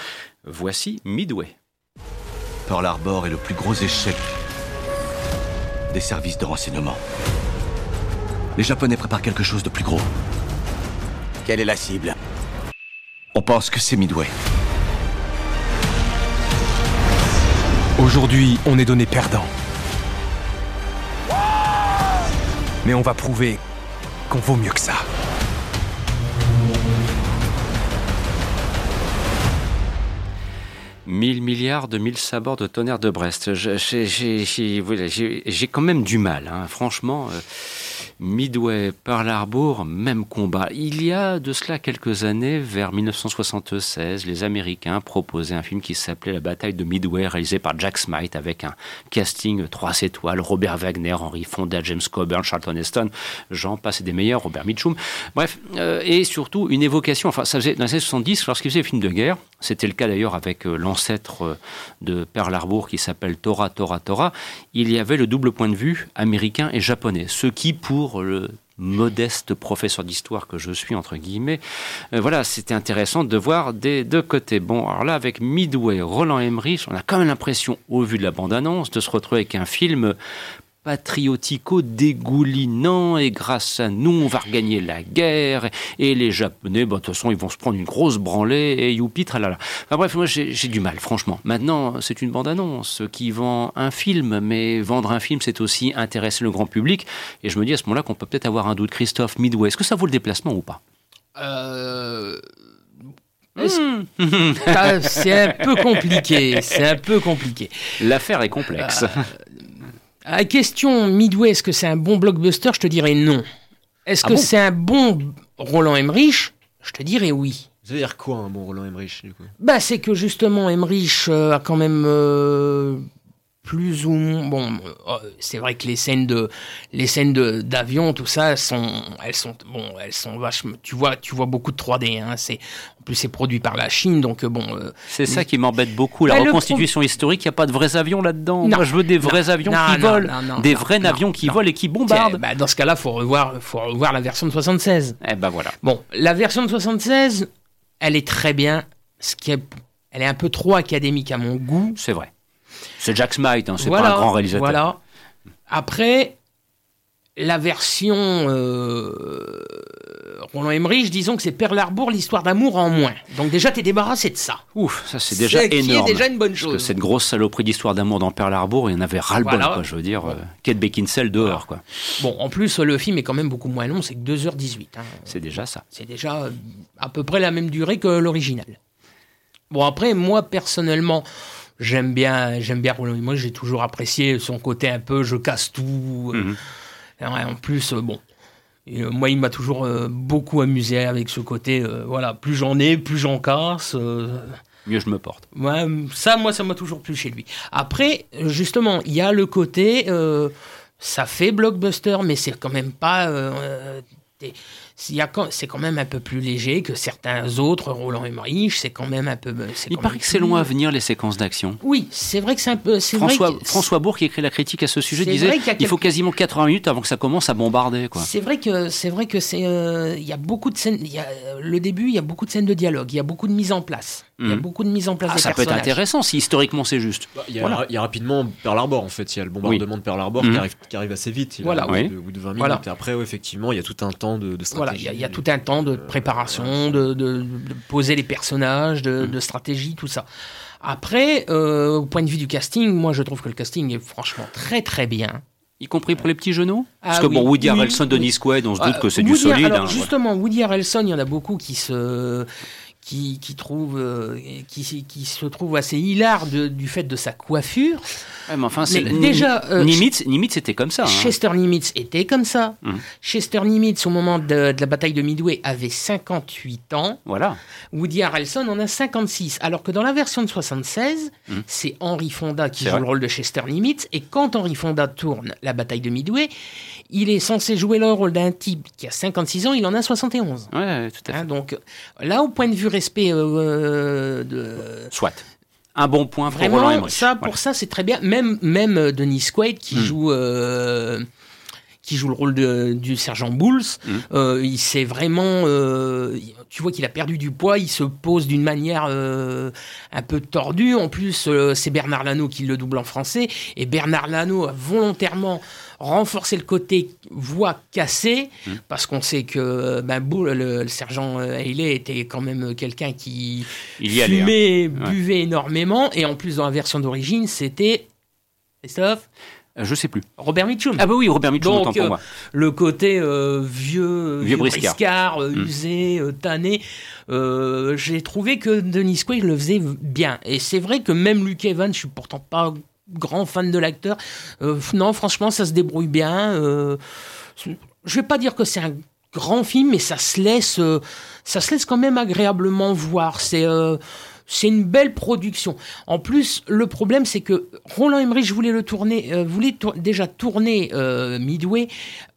[SPEAKER 3] Voici Midway.
[SPEAKER 13] Pearl Harbor est le plus gros échec des services de renseignement. Les Japonais préparent quelque chose de plus gros. Quelle est la cible? On pense que c'est Midway.
[SPEAKER 14] Aujourd'hui, on est donné perdant. Mais on va prouver qu'on vaut mieux que ça.
[SPEAKER 3] Mille milliards de mille sabords de tonnerre de Brest. J'ai quand même du mal, hein. franchement. Euh, Midway, Pearl Harbor, même combat. Il y a de cela quelques années, vers 1976, les Américains proposaient un film qui s'appelait La bataille de Midway, réalisé par Jack Smite, avec un casting 3 étoiles, Robert Wagner, Henry Fonda, James Coburn, Charlton Heston, j'en passe des meilleurs, Robert Mitchum. Bref, euh, et surtout une évocation, enfin ça faisait dans les années 70, lorsqu'ils faisaient des films de guerre, c'était le cas d'ailleurs avec euh, l'ancêtre euh, de Pearl Harbor qui s'appelle Tora, Tora, Tora. Il y avait le double point de vue américain et japonais. Ce qui, pour le modeste professeur d'histoire que je suis, entre guillemets, euh, voilà, c'était intéressant de voir des deux côtés. Bon, alors là, avec Midway, Roland Emmerich, on a quand même l'impression, au vu de la bande-annonce, de se retrouver avec un film patriotico-dégoulinant et grâce à nous, on va regagner la guerre et les Japonais, bah, de toute façon, ils vont se prendre une grosse branlée et youpi, tralala. Enfin bref, moi j'ai du mal, franchement. Maintenant, c'est une bande-annonce qui vend un film, mais vendre un film, c'est aussi intéresser le grand public. Et je me dis à ce moment-là qu'on peut peut-être avoir un doute. Christophe, Midway, est-ce que ça vaut le déplacement ou pas?
[SPEAKER 12] Euh... Hmm. Ah, c'est un peu compliqué, c'est un peu compliqué.
[SPEAKER 3] L'affaire est complexe. Euh,
[SPEAKER 12] à la question Midway, est-ce que c'est un bon blockbuster Je te dirais non. Est-ce ah que c'est un bon Roland Emmerich Je te dirais oui.
[SPEAKER 9] Ça veut dire quoi un bon Roland Emmerich du coup?
[SPEAKER 12] Bah c'est que justement Emmerich euh, a quand même euh, plus ou moins bon euh, c'est vrai que les scènes de les scènes de d'avion tout ça sont elles sont bon elles sont vachement tu vois tu vois beaucoup de 3D hein, c'est en plus c'est produit par la Chine donc euh, bon euh,
[SPEAKER 3] c'est ça qui m'embête beaucoup la reconstitution historique il y a pas de vrais avions là-dedans. Moi je veux des vrais avions qui volent des vrais avions qui volent et qui bombardent.
[SPEAKER 12] Bah, dans ce cas-là faut revoir faut revoir la version de 76
[SPEAKER 3] eh ben voilà.
[SPEAKER 12] Bon la version de 76 elle est très bien. Ce qui est elle est un peu trop académique à mon goût.
[SPEAKER 3] C'est vrai c'est Jack Smite, hein, c'est pas un grand réalisateur. Voilà.
[SPEAKER 12] Après, la version euh, Roland Emmerich, disons que c'est Pearl Harbor, l'histoire d'amour en moins. Donc déjà, t'es débarrassé de ça.
[SPEAKER 3] Ouf, ça c'est déjà énorme.
[SPEAKER 12] C'est déjà une bonne chose.
[SPEAKER 3] Parce que cette grosse saloperie d'histoire d'amour dans Pearl Harbor, il y en avait ras-le-bol, quoi, je veux dire. Euh, Kate Beckinsale dehors, quoi.
[SPEAKER 12] Bon, en plus, le film est quand même beaucoup moins long, c'est que 2h18. Hein.
[SPEAKER 3] C'est déjà ça.
[SPEAKER 12] C'est déjà euh, à peu près la même durée que l'original. Bon, après, moi, personnellement j'aime bien, j'aime bien Roland. Moi, j'ai toujours apprécié son côté un peu je casse tout. Euh, mhm. En plus, euh, bon, euh, moi, il m'a toujours beaucoup amusé avec ce côté. voilà, plus j'en ai, plus j'en casse.
[SPEAKER 3] Mieux je me porte.
[SPEAKER 12] Ouais, ça, moi, ça m'a toujours plu chez lui. Après, justement, il y a le côté, ça fait blockbuster, mais c'est quand même pas c'est quand même un peu plus léger que certains autres. Roland Emmerich, c'est quand même un peu.
[SPEAKER 3] Il paraît que c'est loin à venir les séquences d'action.
[SPEAKER 12] Oui, c'est vrai que c'est un peu.
[SPEAKER 3] François, François Bourg, qui écrit la critique à ce sujet, disait qu'il faut quasiment 80 minutes avant que ça commence à bombarder.
[SPEAKER 12] C'est vrai que c'est vrai que c'est. Euh, il y a beaucoup de scènes. Y a, le début, il y a beaucoup de scènes de dialogue. Il y a beaucoup de mise en place. Il y a mhm. beaucoup de mise en place. Ah,
[SPEAKER 3] ça peut être intéressant si historiquement c'est juste.
[SPEAKER 9] Bah, il, y a, rapidement Pearl Harbor en fait. Il y a le bombardement de Pearl Harbor mhm. qui, arrive, assez vite. Il voilà. Au bout de 20 minutes. Et après, effectivement, il y a tout un temps de, stratégie.
[SPEAKER 12] il y, a tout un temps de préparation, de, poser les personnages, de, mhm. stratégie, tout ça. Après, euh, au point de vue du casting, moi je trouve que le casting est franchement très très bien.
[SPEAKER 3] Y compris pour les petits genoux? Parce ah que bon, Woody Harrelson, Denis Quaid, on se doute ah, que c'est du solide. Alors,
[SPEAKER 12] hein, justement, Woody Harrelson, il y en a beaucoup qui se qui, qui, trouve, euh, qui, qui, se trouve assez hilar du fait de sa coiffure.
[SPEAKER 3] mais enfin, déjà, euh, Nimitz, Nimitz était comme ça. Hein.
[SPEAKER 12] Chester Nimitz était comme ça. Hum. Chester Nimitz, au moment de, la bataille de Midway, avait 58 ans.
[SPEAKER 3] Voilà.
[SPEAKER 12] Woody Harrelson en a 56. Alors que dans la version de 76, hum. c'est Henry Fonda qui joue le rôle de Chester Nimitz. Et quand Henry Fonda tourne la bataille de Midway, il est censé jouer le rôle d'un type qui a 56 ans, il en a 71.
[SPEAKER 3] Ouais, tout à fait. Hein,
[SPEAKER 12] donc là, au point de vue respect euh, de.
[SPEAKER 3] Soit. Un bon point pour
[SPEAKER 12] Vraiment,
[SPEAKER 3] Roland Emmerich.
[SPEAKER 12] ça, pour
[SPEAKER 3] Voilà.
[SPEAKER 12] ça, c'est très bien. Même, même euh, Denis Quaid, qui
[SPEAKER 3] Mm.
[SPEAKER 12] joue. euh, qui joue le rôle de- du sergent Bowles,
[SPEAKER 3] Mm.
[SPEAKER 12] euh, il s'est vraiment, euh, tu vois qu'il a perdu du poids, il se pose d'une manière euh, un peu tordue. En plus, euh, c'est Bernard Lano qui le double en français, et Bernard Lano a volontairement renforcé le côté voix cassée,
[SPEAKER 3] Mm.
[SPEAKER 12] parce qu'on sait que ben, Bowles, le, le sergent euh, Haley était quand même quelqu'un qui
[SPEAKER 3] Il y allait,
[SPEAKER 12] fumait,
[SPEAKER 3] hein. Ouais.
[SPEAKER 12] buvait énormément, et en plus dans la version d'origine, c'était Christophe
[SPEAKER 3] Euh, Je sais plus.
[SPEAKER 12] Robert Mitchum.
[SPEAKER 3] Ah bah oui, Robert Mitchum,
[SPEAKER 12] Donc,
[SPEAKER 3] pour
[SPEAKER 12] euh,
[SPEAKER 3] moi.
[SPEAKER 12] le côté euh, vieux,
[SPEAKER 3] Vieux briscard.
[SPEAKER 12] euh,
[SPEAKER 3] Mm.
[SPEAKER 12] usé, euh, tanné, euh, j'ai trouvé que Denis Quaid le faisait bien. Et c'est vrai que même Luke Evans, je suis pourtant pas grand fan de l'acteur, euh, non, franchement, ça se débrouille bien. euh, je vais pas dire que c'est un grand film, mais ça se laisse, euh, ça se laisse quand même agréablement voir. C'est euh, c'est une belle production. En plus, le problème, c'est que Roland Emmerich voulait le tourner, voulait déjà tourner Midway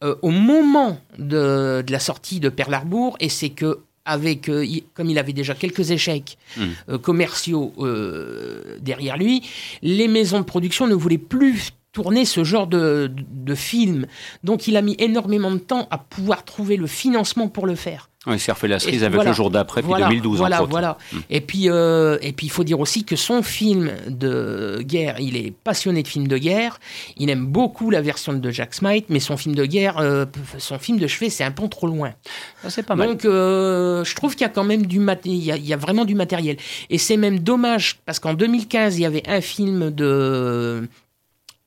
[SPEAKER 12] au moment de, de la sortie de Pearl Harbor, et c'est que avec, euh, il- comme il avait déjà quelques échecs
[SPEAKER 3] Mm.
[SPEAKER 12] euh, commerciaux euh, derrière lui, les maisons de production ne voulaient plus tourner ce genre de, de, de film. Donc il a mis énormément de temps à pouvoir trouver le financement pour le faire.
[SPEAKER 3] Ouais, il s'est refait la
[SPEAKER 12] Et
[SPEAKER 3] cerise avec
[SPEAKER 12] voilà.
[SPEAKER 3] le jour d'après, puis
[SPEAKER 12] Voilà,
[SPEAKER 3] 2012
[SPEAKER 12] Voilà,
[SPEAKER 3] entre
[SPEAKER 12] voilà.
[SPEAKER 3] Mm.
[SPEAKER 12] Et puis, euh, et puis, il faut dire aussi que son film de guerre, il est passionné de films de guerre. Il aime beaucoup la version de Jack Smite, mais son film de guerre, euh, son film de chevet, c'est un peu trop loin.
[SPEAKER 3] Ça, c'est pas mal.
[SPEAKER 12] Donc, euh, je trouve qu'il y a quand même du mat- il y a, il y a vraiment du matériel. Et c'est même dommage parce qu'en 2015, il y avait un film de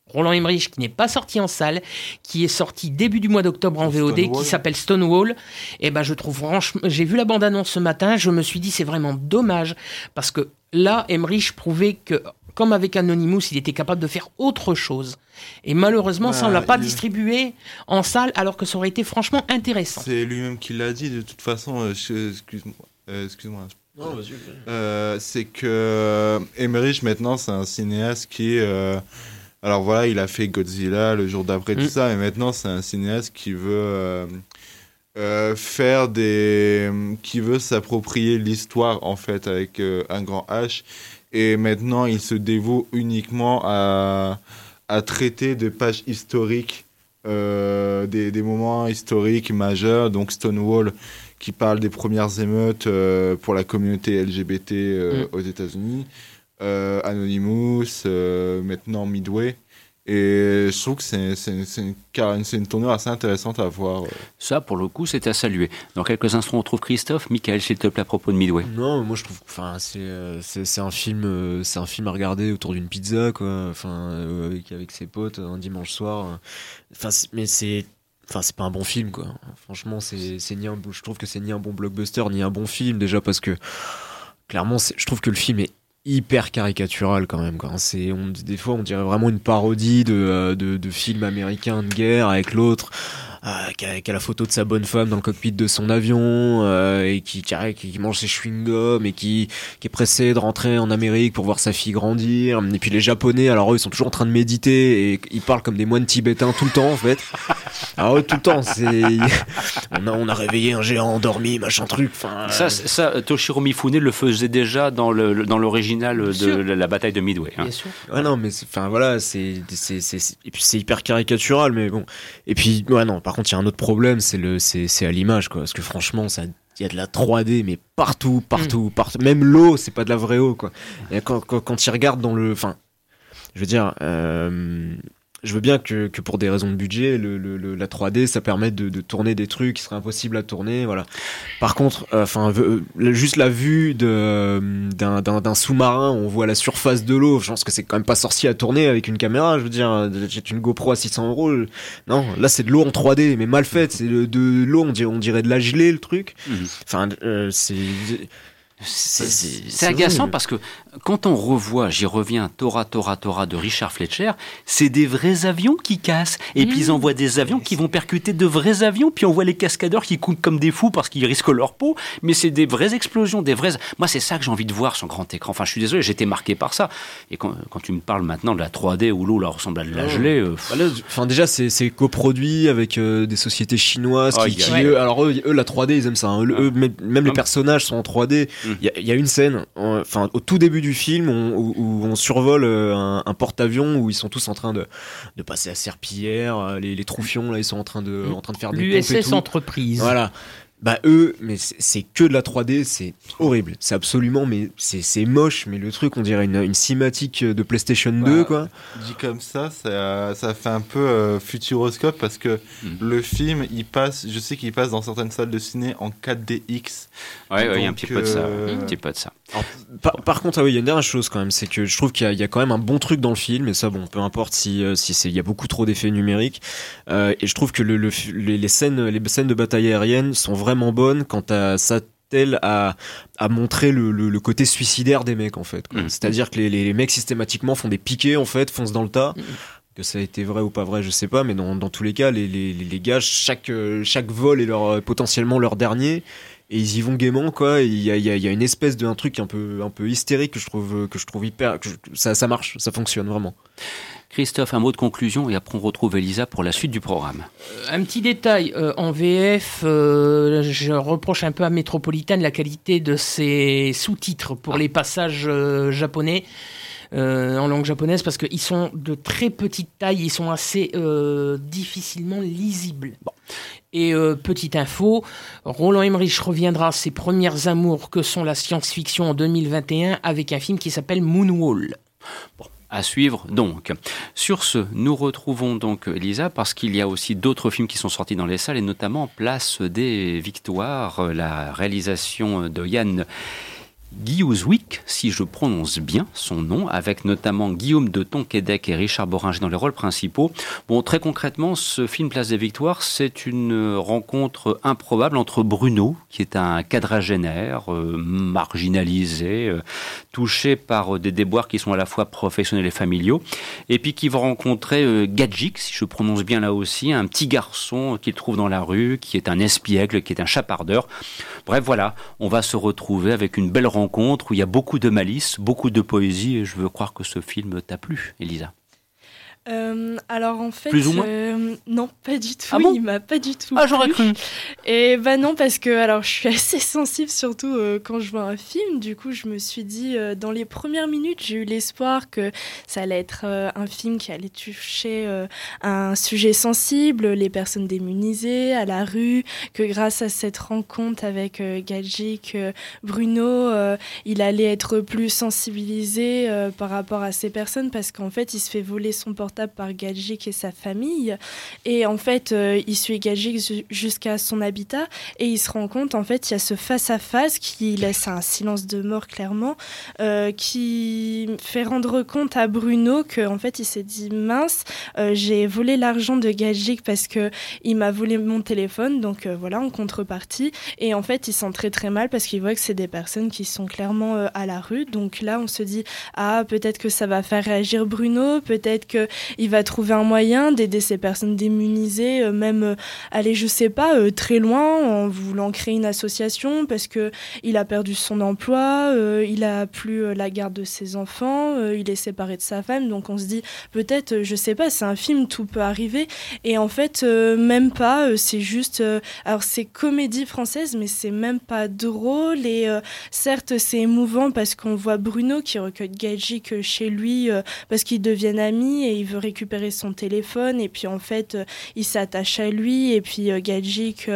[SPEAKER 12] Roland Emmerich qui n'est pas sorti en salle, qui est sorti début du mois d'octobre en VOD,
[SPEAKER 11] Stonewall.
[SPEAKER 12] qui s'appelle Stonewall. Et ben, je trouve franchement, j'ai vu la bande-annonce ce matin, je me suis dit c'est vraiment dommage parce que là, Emmerich prouvait que comme avec Anonymous, il était capable de faire autre chose. Et malheureusement, ça, on l'a
[SPEAKER 11] Bah,
[SPEAKER 12] pas
[SPEAKER 11] il-
[SPEAKER 12] distribué en salle, alors que ça aurait été franchement intéressant.
[SPEAKER 11] C'est lui-même qui l'a dit, de toute façon, euh, excuse-moi. euh, excuse-moi.
[SPEAKER 9] Non, vas-y.
[SPEAKER 11] Euh, c'est que Emmerich, maintenant, c'est un cinéaste qui. euh, alors voilà, il a fait Godzilla le jour d'après,
[SPEAKER 12] Mm.
[SPEAKER 11] tout ça, mais maintenant, c'est un cinéaste qui veut. euh, euh, faire des qui veut s'approprier l'histoire en fait avec euh, un grand H et maintenant il se dévoue uniquement à, à traiter de pages historiques des, des moments historiques majeurs donc Stonewall qui parle des premières émeutes pour la communauté LGBT
[SPEAKER 12] Mm.
[SPEAKER 11] aux États-Unis Anonymous euh, maintenant Midway et je trouve que c'est c'est- c'est une, car- c'est une tournure assez intéressante à voir euh.
[SPEAKER 3] Ça, pour le coup, c'est à saluer. Dans quelques instants, on retrouve Christophe. Michael, s'il te plaît, à propos de Midway.
[SPEAKER 9] Non, moi je trouve, enfin c'est euh, c'est c'est un film, euh, c'est un film à regarder autour d'une pizza quoi, enfin euh, avec avec ses potes un dimanche soir. euh. Enfin c'est- mais c'est Enfin, c'est pas un bon film, quoi. Franchement, c'est c'est ni un, je trouve que c'est ni un bon blockbuster, ni un bon film, déjà parce que, clairement, c'est- je trouve que le film est hyper caricatural quand même. Quoi. C'est, on, des fois, on dirait vraiment une parodie de, euh, de, de film américain de guerre avec l'autre euh, qui, a, qui a la photo de sa bonne femme dans le cockpit de son avion euh, et qui, qui, qui, qui mange ses chewing-gums et qui, qui est pressé de rentrer en Amérique pour voir sa fille grandir. Et puis les Japonais, alors eux, ils sont toujours en train de méditer et ils parlent comme des moines tibétains tout le temps en fait. Alors eux, tout le temps, c'est on a, on a réveillé un géant endormi, machin truc. Enfin,
[SPEAKER 3] Ça, ça, Toshiro Mifune le faisait déjà dans le, dans l'original de
[SPEAKER 12] sûr.
[SPEAKER 3] la, la bataille de Midway. hein.
[SPEAKER 12] Bien sûr.
[SPEAKER 9] Ouais, non, mais c'est- enfin voilà, c'est c'est c'est c'est- et puis c'est hyper caricatural, mais bon. Et puis ouais non, par contre il y a un autre problème, c'est le c'est c'est à l'image quoi, parce que franchement ça il y a de la 3D mais partout, partout, partout. Même l'eau, c'est pas de la vraie eau quoi. Et quand quand, quand ils regardent dans le, enfin, je veux dire. Euh, je veux bien que, que pour des raisons de budget, le, le- le- la 3D, ça permet de, de tourner des trucs qui seraient impossibles à tourner, voilà. Par contre, euh, enfin, euh, juste la vue euh, d'un sous-marin, on voit la surface de l'eau. Je pense que c'est quand même pas sorcier à tourner avec une caméra. Je veux dire, euh, j'ai une GoPro à 600 euros. Non, là c'est de l'eau en 3D, mais mal faite. C'est de, de l'eau, on dirait, on dirait de la gelée le truc.
[SPEAKER 3] Mhm.
[SPEAKER 9] Enfin, euh, c'est
[SPEAKER 3] C'est
[SPEAKER 9] c'est
[SPEAKER 3] agaçant parce que quand on revoit, j'y reviens, Tora, Tora, Tora de Richard Fletcher, c'est des vrais avions qui cassent. Et puis ils
[SPEAKER 12] Mmh.
[SPEAKER 3] envoient des avions qui vont percuter de vrais avions. Puis on voit les cascadeurs qui coulent comme des fous parce qu'ils risquent leur peau. Mais c'est des vraies explosions, des vraies. Moi, c'est ça que j'ai envie de voir sur grand écran. Enfin, je suis désolé, j'étais marqué par ça. Et quand, quand tu me parles maintenant de la 3D où l'eau ressemble à de la gelée. euh,
[SPEAKER 9] Bah là, Enfin déjà c'est coproduit avec euh, des sociétés chinoises
[SPEAKER 3] Oh,
[SPEAKER 9] qui,
[SPEAKER 3] ouais.
[SPEAKER 9] eux, alors eux, eux, la 3D ils aiment ça hein. Eux, même, même les
[SPEAKER 3] Hum.
[SPEAKER 9] personnages sont en 3D
[SPEAKER 3] Hum.
[SPEAKER 9] il y, y a une scène enfin au tout début du film on- où, où on survole euh, un, un porte-avions où ils sont tous en train de, de passer à serpillière euh, les, les troufions là ils sont en train de, en train de faire des
[SPEAKER 12] L'USS. Entreprise.
[SPEAKER 9] voilà bah eux mais c'est que de la 3D c'est horrible c'est absolument mais c'est c'est moche mais le truc on dirait une, une cinématique de PlayStation 2
[SPEAKER 11] Bah,
[SPEAKER 9] quoi
[SPEAKER 11] Dit comme ça, ça, ça fait un peu euh, futuroscope parce que
[SPEAKER 3] Hmm.
[SPEAKER 11] le film, il passe, je sais qu'il passe dans certaines salles de ciné en 4DX.
[SPEAKER 3] Ouais, ouais, il y a un petit peu de ça.
[SPEAKER 11] euh,
[SPEAKER 3] Un petit peu de ça.
[SPEAKER 9] Alors, par, par contre, ah oui, il y a une dernière chose quand même, c'est que je trouve qu'il y, a- il y a quand même un bon truc dans le film, et ça, bon, peu importe si, euh, si c'est, il y a beaucoup trop d'effets numériques. Euh, et je trouve que le, le- les, les scènes, les scènes de bataille aérienne sont vraiment bonnes quand à ça tel à, à montrer le, le, le côté suicidaire des mecs en fait.
[SPEAKER 3] Mhm.
[SPEAKER 9] C'est-à-dire que les, les mecs systématiquement font des piquets en fait, foncent dans le tas. Que ça a été vrai ou pas vrai, je sais pas, mais dans, dans tous les cas, les, les, les gars, chaque, euh, chaque vol est leur, euh, potentiellement leur dernier et ils y vont gaiement quoi il y a, y a- il y a une espèce de un truc un peu un peu hystérique que je trouve que je trouve hyper que je- ça ça marche ça fonctionne vraiment
[SPEAKER 3] Christophe, un mot de conclusion et après on retrouve Elisa pour la suite du programme.
[SPEAKER 12] Un petit détail, euh, en VF, euh, je reproche un peu à Métropolitane la qualité de ses sous-titres pour les passages euh, japonais. Euh, en langue japonaise parce qu'ils sont de très petite taille, ils sont assez euh, difficilement lisibles. Et euh, petite info, Roland Emmerich reviendra à ses premières amours que sont la science-fiction en 2021 avec un film qui s'appelle Moonwall.
[SPEAKER 3] À suivre donc. Sur ce, nous retrouvons donc Elisa parce qu'il y a aussi d'autres films qui sont sortis dans les salles et notamment Place des Victoires, la réalisation de Yann Guiuzwick, si je prononce bien son nom, avec notamment Guillaume de Tonquédec et Richard Boringer dans les rôles principaux. Bon, très concrètement, ce film Place des Victoires, c'est une rencontre improbable entre Bruno, qui est un quadragénaire, euh, marginalisé, euh, touché par euh, des déboires qui sont à la fois professionnels et familiaux, et puis qui va rencontrer euh, Gadjik, si je prononce bien là aussi, un petit garçon qu'il trouve dans la rue, qui est un espiègle, qui est un chapardeur. Bref, voilà, on va se retrouver avec une belle rencontre où il y a beaucoup de malice, beaucoup de poésie, et je veux croire que ce film t'a plu, Elisa.
[SPEAKER 10] Euh, alors en fait,
[SPEAKER 3] Plus ou moins
[SPEAKER 10] euh, non, pas du tout.
[SPEAKER 3] Ah bon
[SPEAKER 10] il m'a pas du tout.
[SPEAKER 3] Ah, j'aurais cru.
[SPEAKER 10] Et bah non, parce que alors je suis assez sensible, surtout euh, quand je vois un film. Du coup, je me suis dit, dans les premières minutes, j'ai eu l'espoir que ça allait être un film qui allait toucher un sujet sensible, les personnes démunisées, à la rue, que grâce à cette rencontre avec Gadjik, Bruno, il allait être plus sensibilisé par rapport à ces personnes, parce qu'en fait, il se fait voler son portable par Gadjik et sa famille. Et en fait, euh, il suit Gadjik ju- jusqu'à son habitat et il se rend compte, en fait, il y a ce face-à-face qui laisse un silence de mort clairement, euh, qui fait rendre compte à Bruno que, en fait, il s'est dit mince, euh, j'ai volé l'argent de Gadjik parce que il m'a volé mon téléphone, donc voilà, en contrepartie. Et en fait, il sent très très mal parce qu'il voit que c'est des personnes qui sont clairement à la rue. Donc là, on se dit ah peut-être que ça va faire réagir Bruno, peut-être que il va trouver un moyen d'aider ces personnes démunisées, euh, même euh, aller, je sais pas, euh, très loin en voulant créer une association parce que il a perdu son emploi, il a plus la garde de ses enfants, il est séparé de sa femme, donc on se dit peut-être, je sais pas, c'est un film, tout peut arriver, et en fait, même pas, c'est juste, alors c'est comédie française, mais c'est même pas drôle, et certes, c'est émouvant parce qu'on voit Bruno qui recueille Gadjik chez lui parce qu'ils deviennent amis et veut récupérer son téléphone et puis en fait euh, il s'attache à lui et puis euh, Gadjik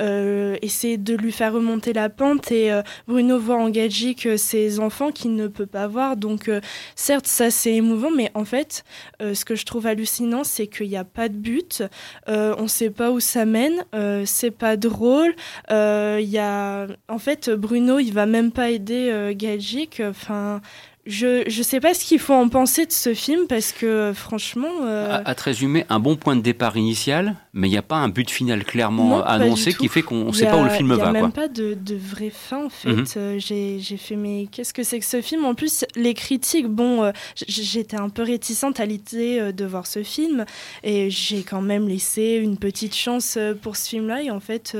[SPEAKER 10] euh, essaie de lui faire remonter la pente et Bruno voit en Gadjik ses enfants qu'il ne peut pas voir. Donc certes ça c'est émouvant mais en fait ce que je trouve hallucinant c'est qu'il n'y a pas de but. On sait pas où ça mène. C'est pas drôle. Il y a en fait Bruno il va même pas aider Gadjik. Enfin je je sais pas ce qu'il faut en penser de ce film parce que franchement. Euh...
[SPEAKER 3] À, à, te résumer, un bon point de départ initial, mais il n'y a pas un but final clairement
[SPEAKER 10] non,
[SPEAKER 3] annoncé qui fait qu'on ne sait pas où le film va.
[SPEAKER 10] Il n'y a même
[SPEAKER 3] quoi.
[SPEAKER 10] pas de, de vraie fin en fait. Euh, j'ai fait mais qu'est-ce que c'est que ce film? En plus, les critiques, bon, euh, j'étais un peu réticente à l'idée euh, de voir ce film et j'ai quand même laissé une petite chance pour ce film-là et en fait.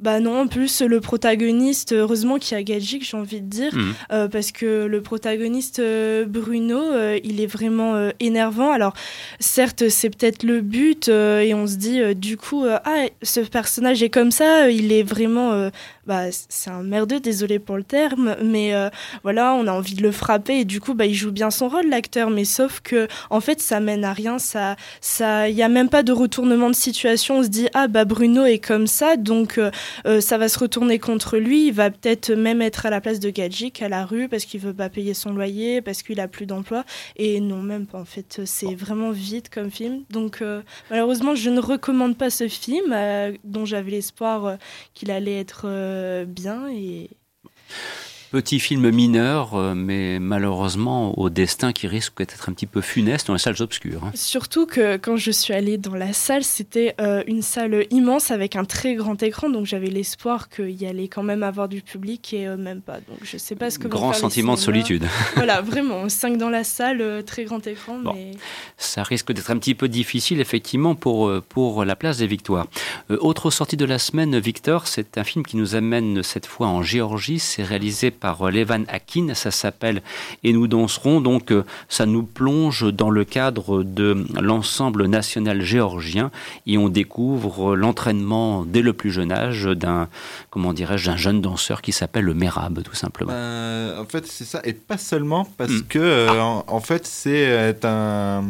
[SPEAKER 10] Bah non, en plus, le protagoniste, heureusement qu'il y a Gadget, j'ai envie de dire,
[SPEAKER 3] Mhm.
[SPEAKER 10] euh, parce que le protagoniste euh, Bruno, euh, il est vraiment énervant. Alors, certes, c'est peut-être le but, euh, et on se dit, du coup, ah, ce personnage est comme ça, il est vraiment. Bah, c'est un merdeux, désolé pour le terme, mais euh, voilà, on a envie de le frapper, et du coup, bah, il joue bien son rôle, l'acteur, mais sauf que, en fait, ça mène à rien, ça. Il n'y a même pas de retournement de situation, on se dit, ah, bah, Bruno est comme ça, donc. euh, euh, ça va se retourner contre lui. Il va peut-être même être à la place de Gadget à la rue parce qu'il veut pas payer son loyer, parce qu'il a plus d'emploi. Et non, même pas. En fait, c'est vraiment vide comme film. Donc, malheureusement, je ne recommande pas ce film dont j'avais l'espoir qu'il allait être bien. Et
[SPEAKER 3] Petit film mineur, euh, mais malheureusement au destin qui risque d'être un petit peu funeste dans les salles obscures. hein.
[SPEAKER 10] Surtout que quand je suis allée dans la salle, c'était euh, une salle immense avec un très grand écran, donc j'avais l'espoir qu'il y allait quand même avoir du public et euh, même pas. Donc je sais pas ce que
[SPEAKER 3] Grand sentiment de solitude.
[SPEAKER 10] voilà, vraiment, 5 dans la salle, euh, très grand écran,
[SPEAKER 3] Bon.
[SPEAKER 10] mais
[SPEAKER 3] Ça risque d'être un petit peu difficile, effectivement, pour, euh, pour la place des victoires. Euh, autre sortie de la semaine, Victor, c'est un film qui nous amène cette fois en Géorgie. C'est réalisé par euh, Levan Akin. Ça s'appelle Et nous danserons. Donc, euh, ça nous plonge dans le cadre de l'ensemble national géorgien et on découvre euh, l'entraînement dès le plus jeune âge d'un, comment dirais-je, d'un jeune danseur qui s'appelle le Merab, tout simplement.
[SPEAKER 11] Euh, en fait, c'est ça, et pas seulement parce
[SPEAKER 3] Mm.
[SPEAKER 11] que, en, en fait, c'est un,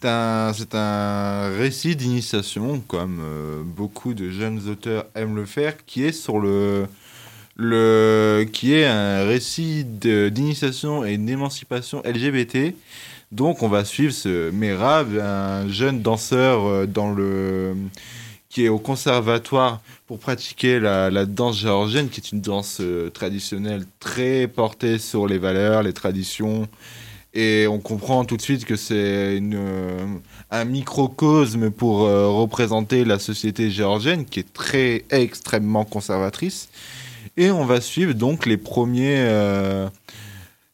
[SPEAKER 11] c'est un, c'est un récit d'initiation, comme euh, beaucoup de jeunes auteurs aiment le faire, qui est sur le, le, qui est un récit d'initiation et d'émancipation LGBT. Donc, on va suivre ce Merab, un jeune danseur euh, dans le, qui est au conservatoire pour pratiquer la, la danse géorgienne, qui est une danse euh, traditionnelle très portée sur les valeurs, les traditions. Et on comprend tout de suite que c'est euh, un microcosme pour représenter la société géorgienne, qui est très extrêmement conservatrice. Et on va suivre donc les premiers, euh,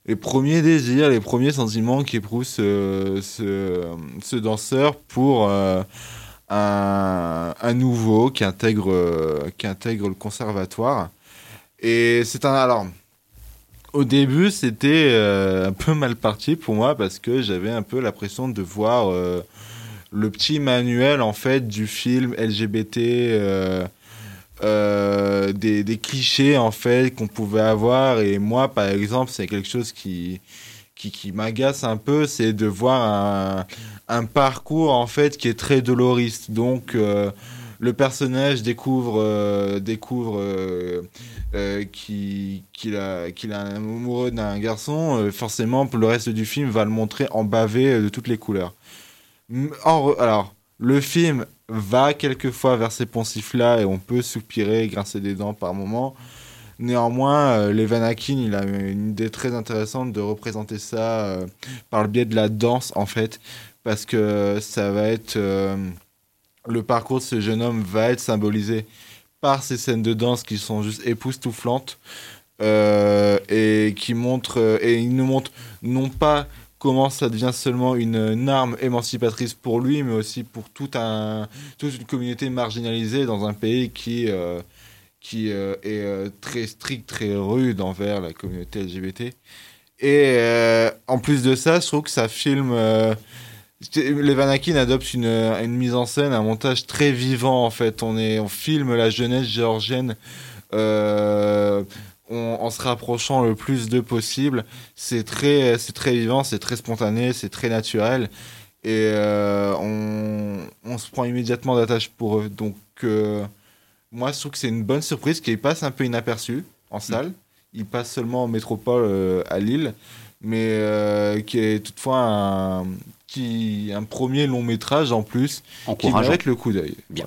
[SPEAKER 11] les premiers désirs, les premiers sentiments qu'éprouve ce, ce, danseur pour euh, un, nouveau qui intègre, qui intègre le conservatoire. Et c'est un. Alors, au début, c'était euh, un peu mal parti pour moi parce que j'avais un peu l'impression de voir le petit manuel en fait du film LGBT. Euh, des, clichés en fait qu'on pouvait avoir. Et moi par exemple c'est quelque chose qui qui, qui m'agace un peu c'est de voir un, parcours en fait qui est très doloriste. Donc euh, le personnage découvre euh, découvre euh, euh, qui- qu'il a qu'il a un amoureux d'un garçon. Forcément pour le reste du film va le montrer en bavé de toutes les couleurs. Alors le film va quelquefois vers ces poncifs-là et on peut soupirer, grincer des dents par moment. Néanmoins, euh, Levan Akin, il a une idée très intéressante de représenter ça euh, par le biais de la danse, en fait, parce que ça va être... euh, le parcours de ce jeune homme va être symbolisé par ces scènes de danse qui sont juste époustouflantes euh, et qui montrent... et il nous montre non pas comment ça devient seulement une, arme émancipatrice pour lui, mais aussi pour toute une communauté marginalisée dans un pays qui, euh, euh, est euh, très strict, très rude envers la communauté LGBT. Et en plus de ça, je trouve que ça filme... Euh, Levan Akin adopte une, une mise en scène, un montage très vivant en fait. On, filme la jeunesse géorgienne en se rapprochant le plus de possible. C'est très, vivant, c'est très spontané, c'est très naturel. Et euh, on, se prend immédiatement d'attache pour eux. Donc, euh, moi, je trouve que c'est une bonne surprise qui passe un peu inaperçue en salle, il passe seulement en métropole euh, à Lille, mais qui est toutefois un, qui, un premier long métrage en plus qui mérite le coup d'œil.
[SPEAKER 3] Bien.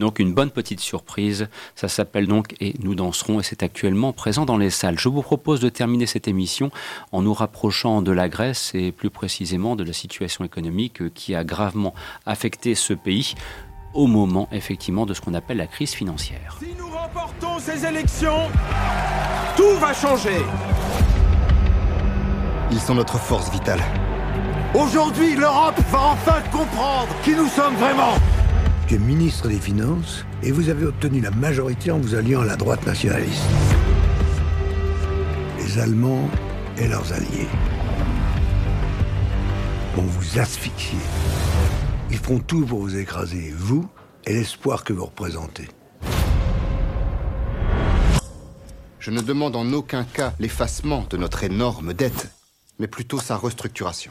[SPEAKER 3] Donc une bonne petite surprise. Ça s'appelle donc Et nous danserons et c'est actuellement présent dans les salles. Je vous propose de terminer cette émission en nous rapprochant de la Grèce et plus précisément de la situation économique qui a gravement affecté ce pays au moment effectivement de ce qu'on appelle la crise financière.
[SPEAKER 15] Si nous remportons ces élections, tout va changer.
[SPEAKER 16] Ils sont notre force vitale.
[SPEAKER 15] Aujourd'hui, l'Europe va enfin comprendre qui nous sommes vraiment.
[SPEAKER 17] Tu es ministre des Finances et vous avez obtenu la majorité en vous alliant à la droite nationaliste. Les Allemands et leurs alliés vont vous asphyxier. Ils feront tout pour vous écraser, vous et l'espoir que vous représentez.
[SPEAKER 16] Je ne demande en aucun cas l'effacement de notre énorme dette, mais plutôt sa restructuration.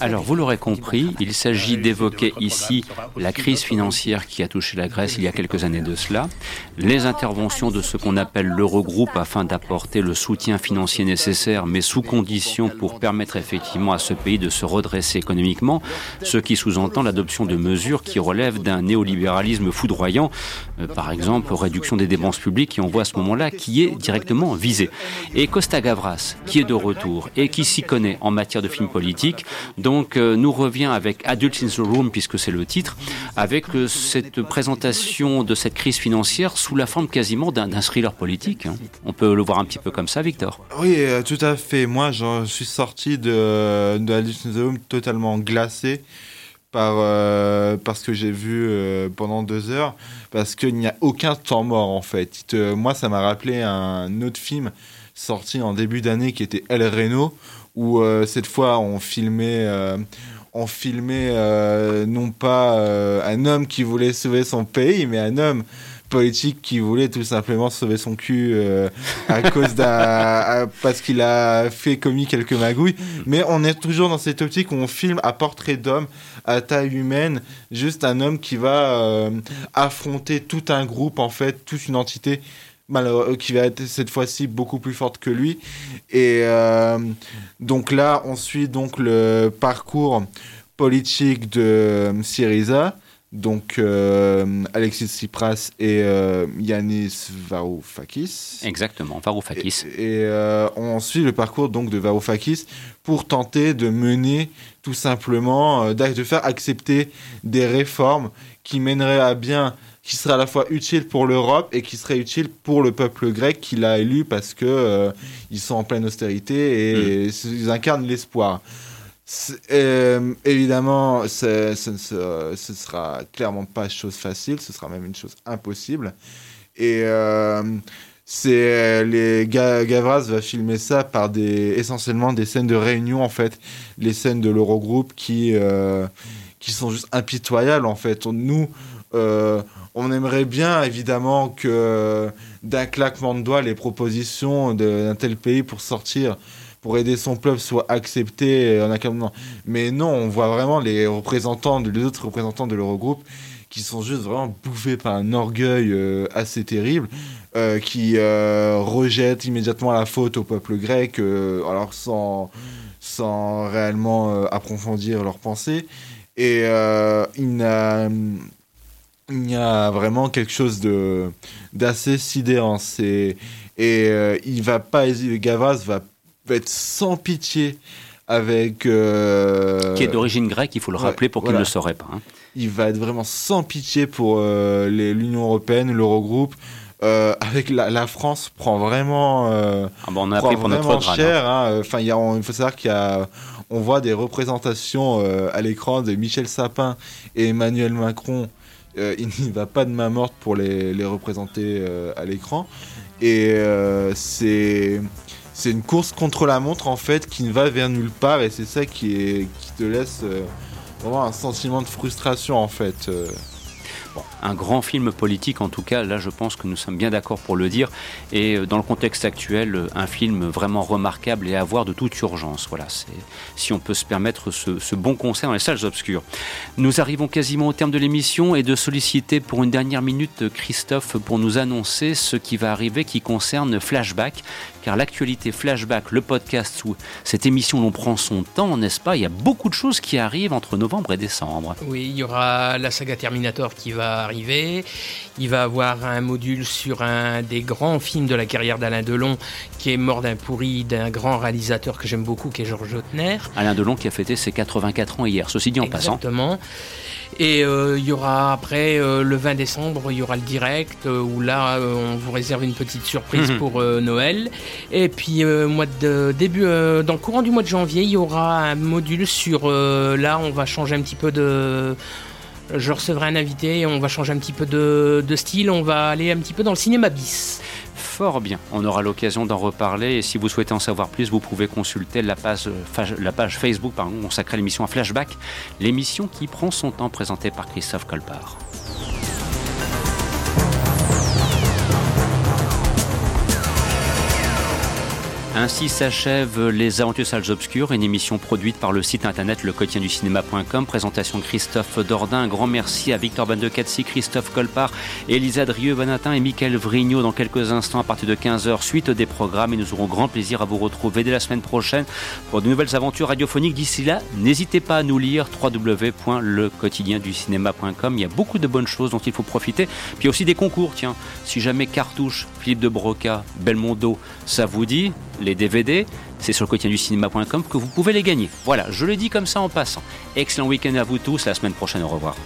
[SPEAKER 3] Alors, vous l'aurez compris, il s'agit d'évoquer ici la crise financière qui a touché la Grèce il y a quelques années de cela, les interventions de ce qu'on appelle l'Eurogroupe afin d'apporter le soutien financier nécessaire, mais sous condition pour permettre effectivement à ce pays de se redresser économiquement, ce qui sous-entend l'adoption de mesures qui relèvent d'un néolibéralisme foudroyant, euh, par exemple réduction des dépenses publiques, et on voit à ce moment-là qui est directement visé. Et Costa Gavras, qui est de retour et qui s'y connaît en matière de films politiques, donc euh, nous revient avec Adults in the Room, puisque c'est le titre, avec euh, cette présentation de cette crise financière sous la forme quasiment d'un thriller politique. hein. On peut le voir un petit peu comme ça, Victor.
[SPEAKER 11] Oui, euh, tout à fait. Moi, je suis sorti de, Alice in the Room totalement glacé par, euh, par ce que j'ai vu pendant deux heures, parce qu'il n'y a aucun temps mort en fait. Moi, ça m'a rappelé un autre film sorti en début d'année qui était El Reno, où euh, cette fois on filmait, euh, on filmait euh, non pas euh, un homme qui voulait sauver son pays, mais un homme politique qui voulait tout simplement sauver son cul euh, à cause d'un parce qu'il a fait commis quelques magouilles. Mais on est toujours dans cette optique où on filme à portrait d'homme à taille humaine juste un homme qui va affronter tout un groupe en fait toute une entité malheureux- qui va être cette fois-ci beaucoup plus forte que lui et euh, donc là on suit donc le parcours politique de euh, Syriza donc euh, Alexis Tsipras et euh, Yanis Varoufakis.
[SPEAKER 3] Exactement, Varoufakis.
[SPEAKER 11] Et, et, euh, on suit le parcours donc de Varoufakis pour tenter de mener tout simplement, euh, de faire accepter des réformes qui mèneraient à bien, qui seraient à la fois utiles pour l'Europe et qui seraient utiles pour le peuple grec qui l'a élu parce que euh, ils sont en pleine austérité et ils incarnent l'espoir. Euh, évidemment, ce ne sera, clairement pas chose facile, ce sera même une chose impossible. Et euh, c'est les Ga- Gavras va filmer ça par des essentiellement des scènes de réunion en fait, les scènes de l'Eurogroupe qui qui sont juste impitoyables en fait. Nous, euh, on aimerait bien évidemment que d'un claquement de doigts les propositions d'un tel pays pour sortir pour aider son peuple soit acceptées en cas- non. Mais non, on voit vraiment les représentants, de- les autres représentants de l'Eurogroupe qui sont juste vraiment bouffés par un orgueil euh, assez terrible, euh, qui euh, rejettent immédiatement la faute au peuple grec, euh, alors sans, sans réellement euh, approfondir leurs pensées. Et euh, il n'a il y a vraiment quelque chose de d'assez sidérant. C'est et euh, il va pas. Gavras va, va être sans pitié avec euh,
[SPEAKER 3] Qui est d'origine grecque, il faut le
[SPEAKER 11] ouais,
[SPEAKER 3] rappeler pour qu'il
[SPEAKER 11] voilà.
[SPEAKER 3] ne le saurait pas. hein.
[SPEAKER 11] Il va être vraiment sans pitié pour euh, l'Union européenne, l'Eurogroupe. Euh, avec la, la France prend vraiment,
[SPEAKER 3] Ah bon, on a
[SPEAKER 11] prend
[SPEAKER 3] pris pour notre
[SPEAKER 11] vraiment cher. hein. Enfin, il y a- on- il faut savoir qu'il y a, on voit des représentations à l'écran de Michel Sapin et Emmanuel Macron. Euh, il n'y va pas de main morte pour les, représenter euh, à l'écran. Et euh, c'est une course contre la montre en fait qui ne va vers nulle part et c'est ça qui te laisse vraiment un sentiment de frustration en fait.
[SPEAKER 3] Un grand film politique, en tout cas, là je pense que nous sommes bien d'accord pour le dire. Et euh, dans le contexte actuel, euh, un film vraiment remarquable et à voir de toute urgence. Voilà, c'est si on peut se permettre ce, bon concert dans les salles obscures. Nous arrivons quasiment au terme de l'émission et de solliciter pour une dernière minute Christophe pour nous annoncer ce qui va arriver qui concerne Flashback, car l'actualité Flashback, le podcast où cette émission l'on prend son temps, n'est-ce pas? Il y a beaucoup de choses qui arrivent entre novembre et décembre.
[SPEAKER 12] Oui, il y aura la saga Terminator qui va arriver. Il va avoir un module sur un des grands films de la carrière d'Alain Delon, qui est mort d'un pourri d'un grand réalisateur que j'aime beaucoup, qui est Georges Lautner.
[SPEAKER 3] Alain Delon qui a fêté ses 84 ans hier, ceci dit en passant.
[SPEAKER 12] Exactement. Et euh, il y aura après euh, le 20 décembre, il y aura le direct euh, où là on vous réserve une petite surprise
[SPEAKER 3] Mhm.
[SPEAKER 12] pour Noël. Et puis mois de début, dans le courant du mois de janvier, il y aura un module sur là on va changer un petit peu de je recevrai un invité on va changer un petit peu de, style, on va aller un petit peu dans le cinéma bis.
[SPEAKER 3] Fort bien, on aura l'occasion d'en reparler et si vous souhaitez en savoir plus, vous pouvez consulter la page, Facebook consacrée à l'émission à Flashback, l'émission qui prend son temps présentée par Christophe Colpart. Ainsi s'achève Les Aventures Salles Obscures, une émission produite par le site internet lequotidienducinéma.com. Présentation Christophe Dordain. Un grand merci à Victor Bandecatsi, Christophe Colpart, Elisa Drieux-Bonatin et Michael Vrignot dans quelques instants à partir de 15h. Suite des programmes et nous aurons grand plaisir à vous retrouver dès la semaine prochaine pour de nouvelles aventures radiophoniques. D'ici là, n'hésitez pas à nous lire www.lequotidienducinéma.com. Il y a beaucoup de bonnes choses dont il faut profiter. Puis aussi des concours, tiens. Si jamais Cartouche, Philippe de Broca, Belmondo, ça vous dit, les DVD, c'est sur le quotidien du cinéma.com que vous pouvez les gagner. Voilà, je le dis comme ça en passant. Excellent week-end à vous tous, la semaine prochaine, au revoir.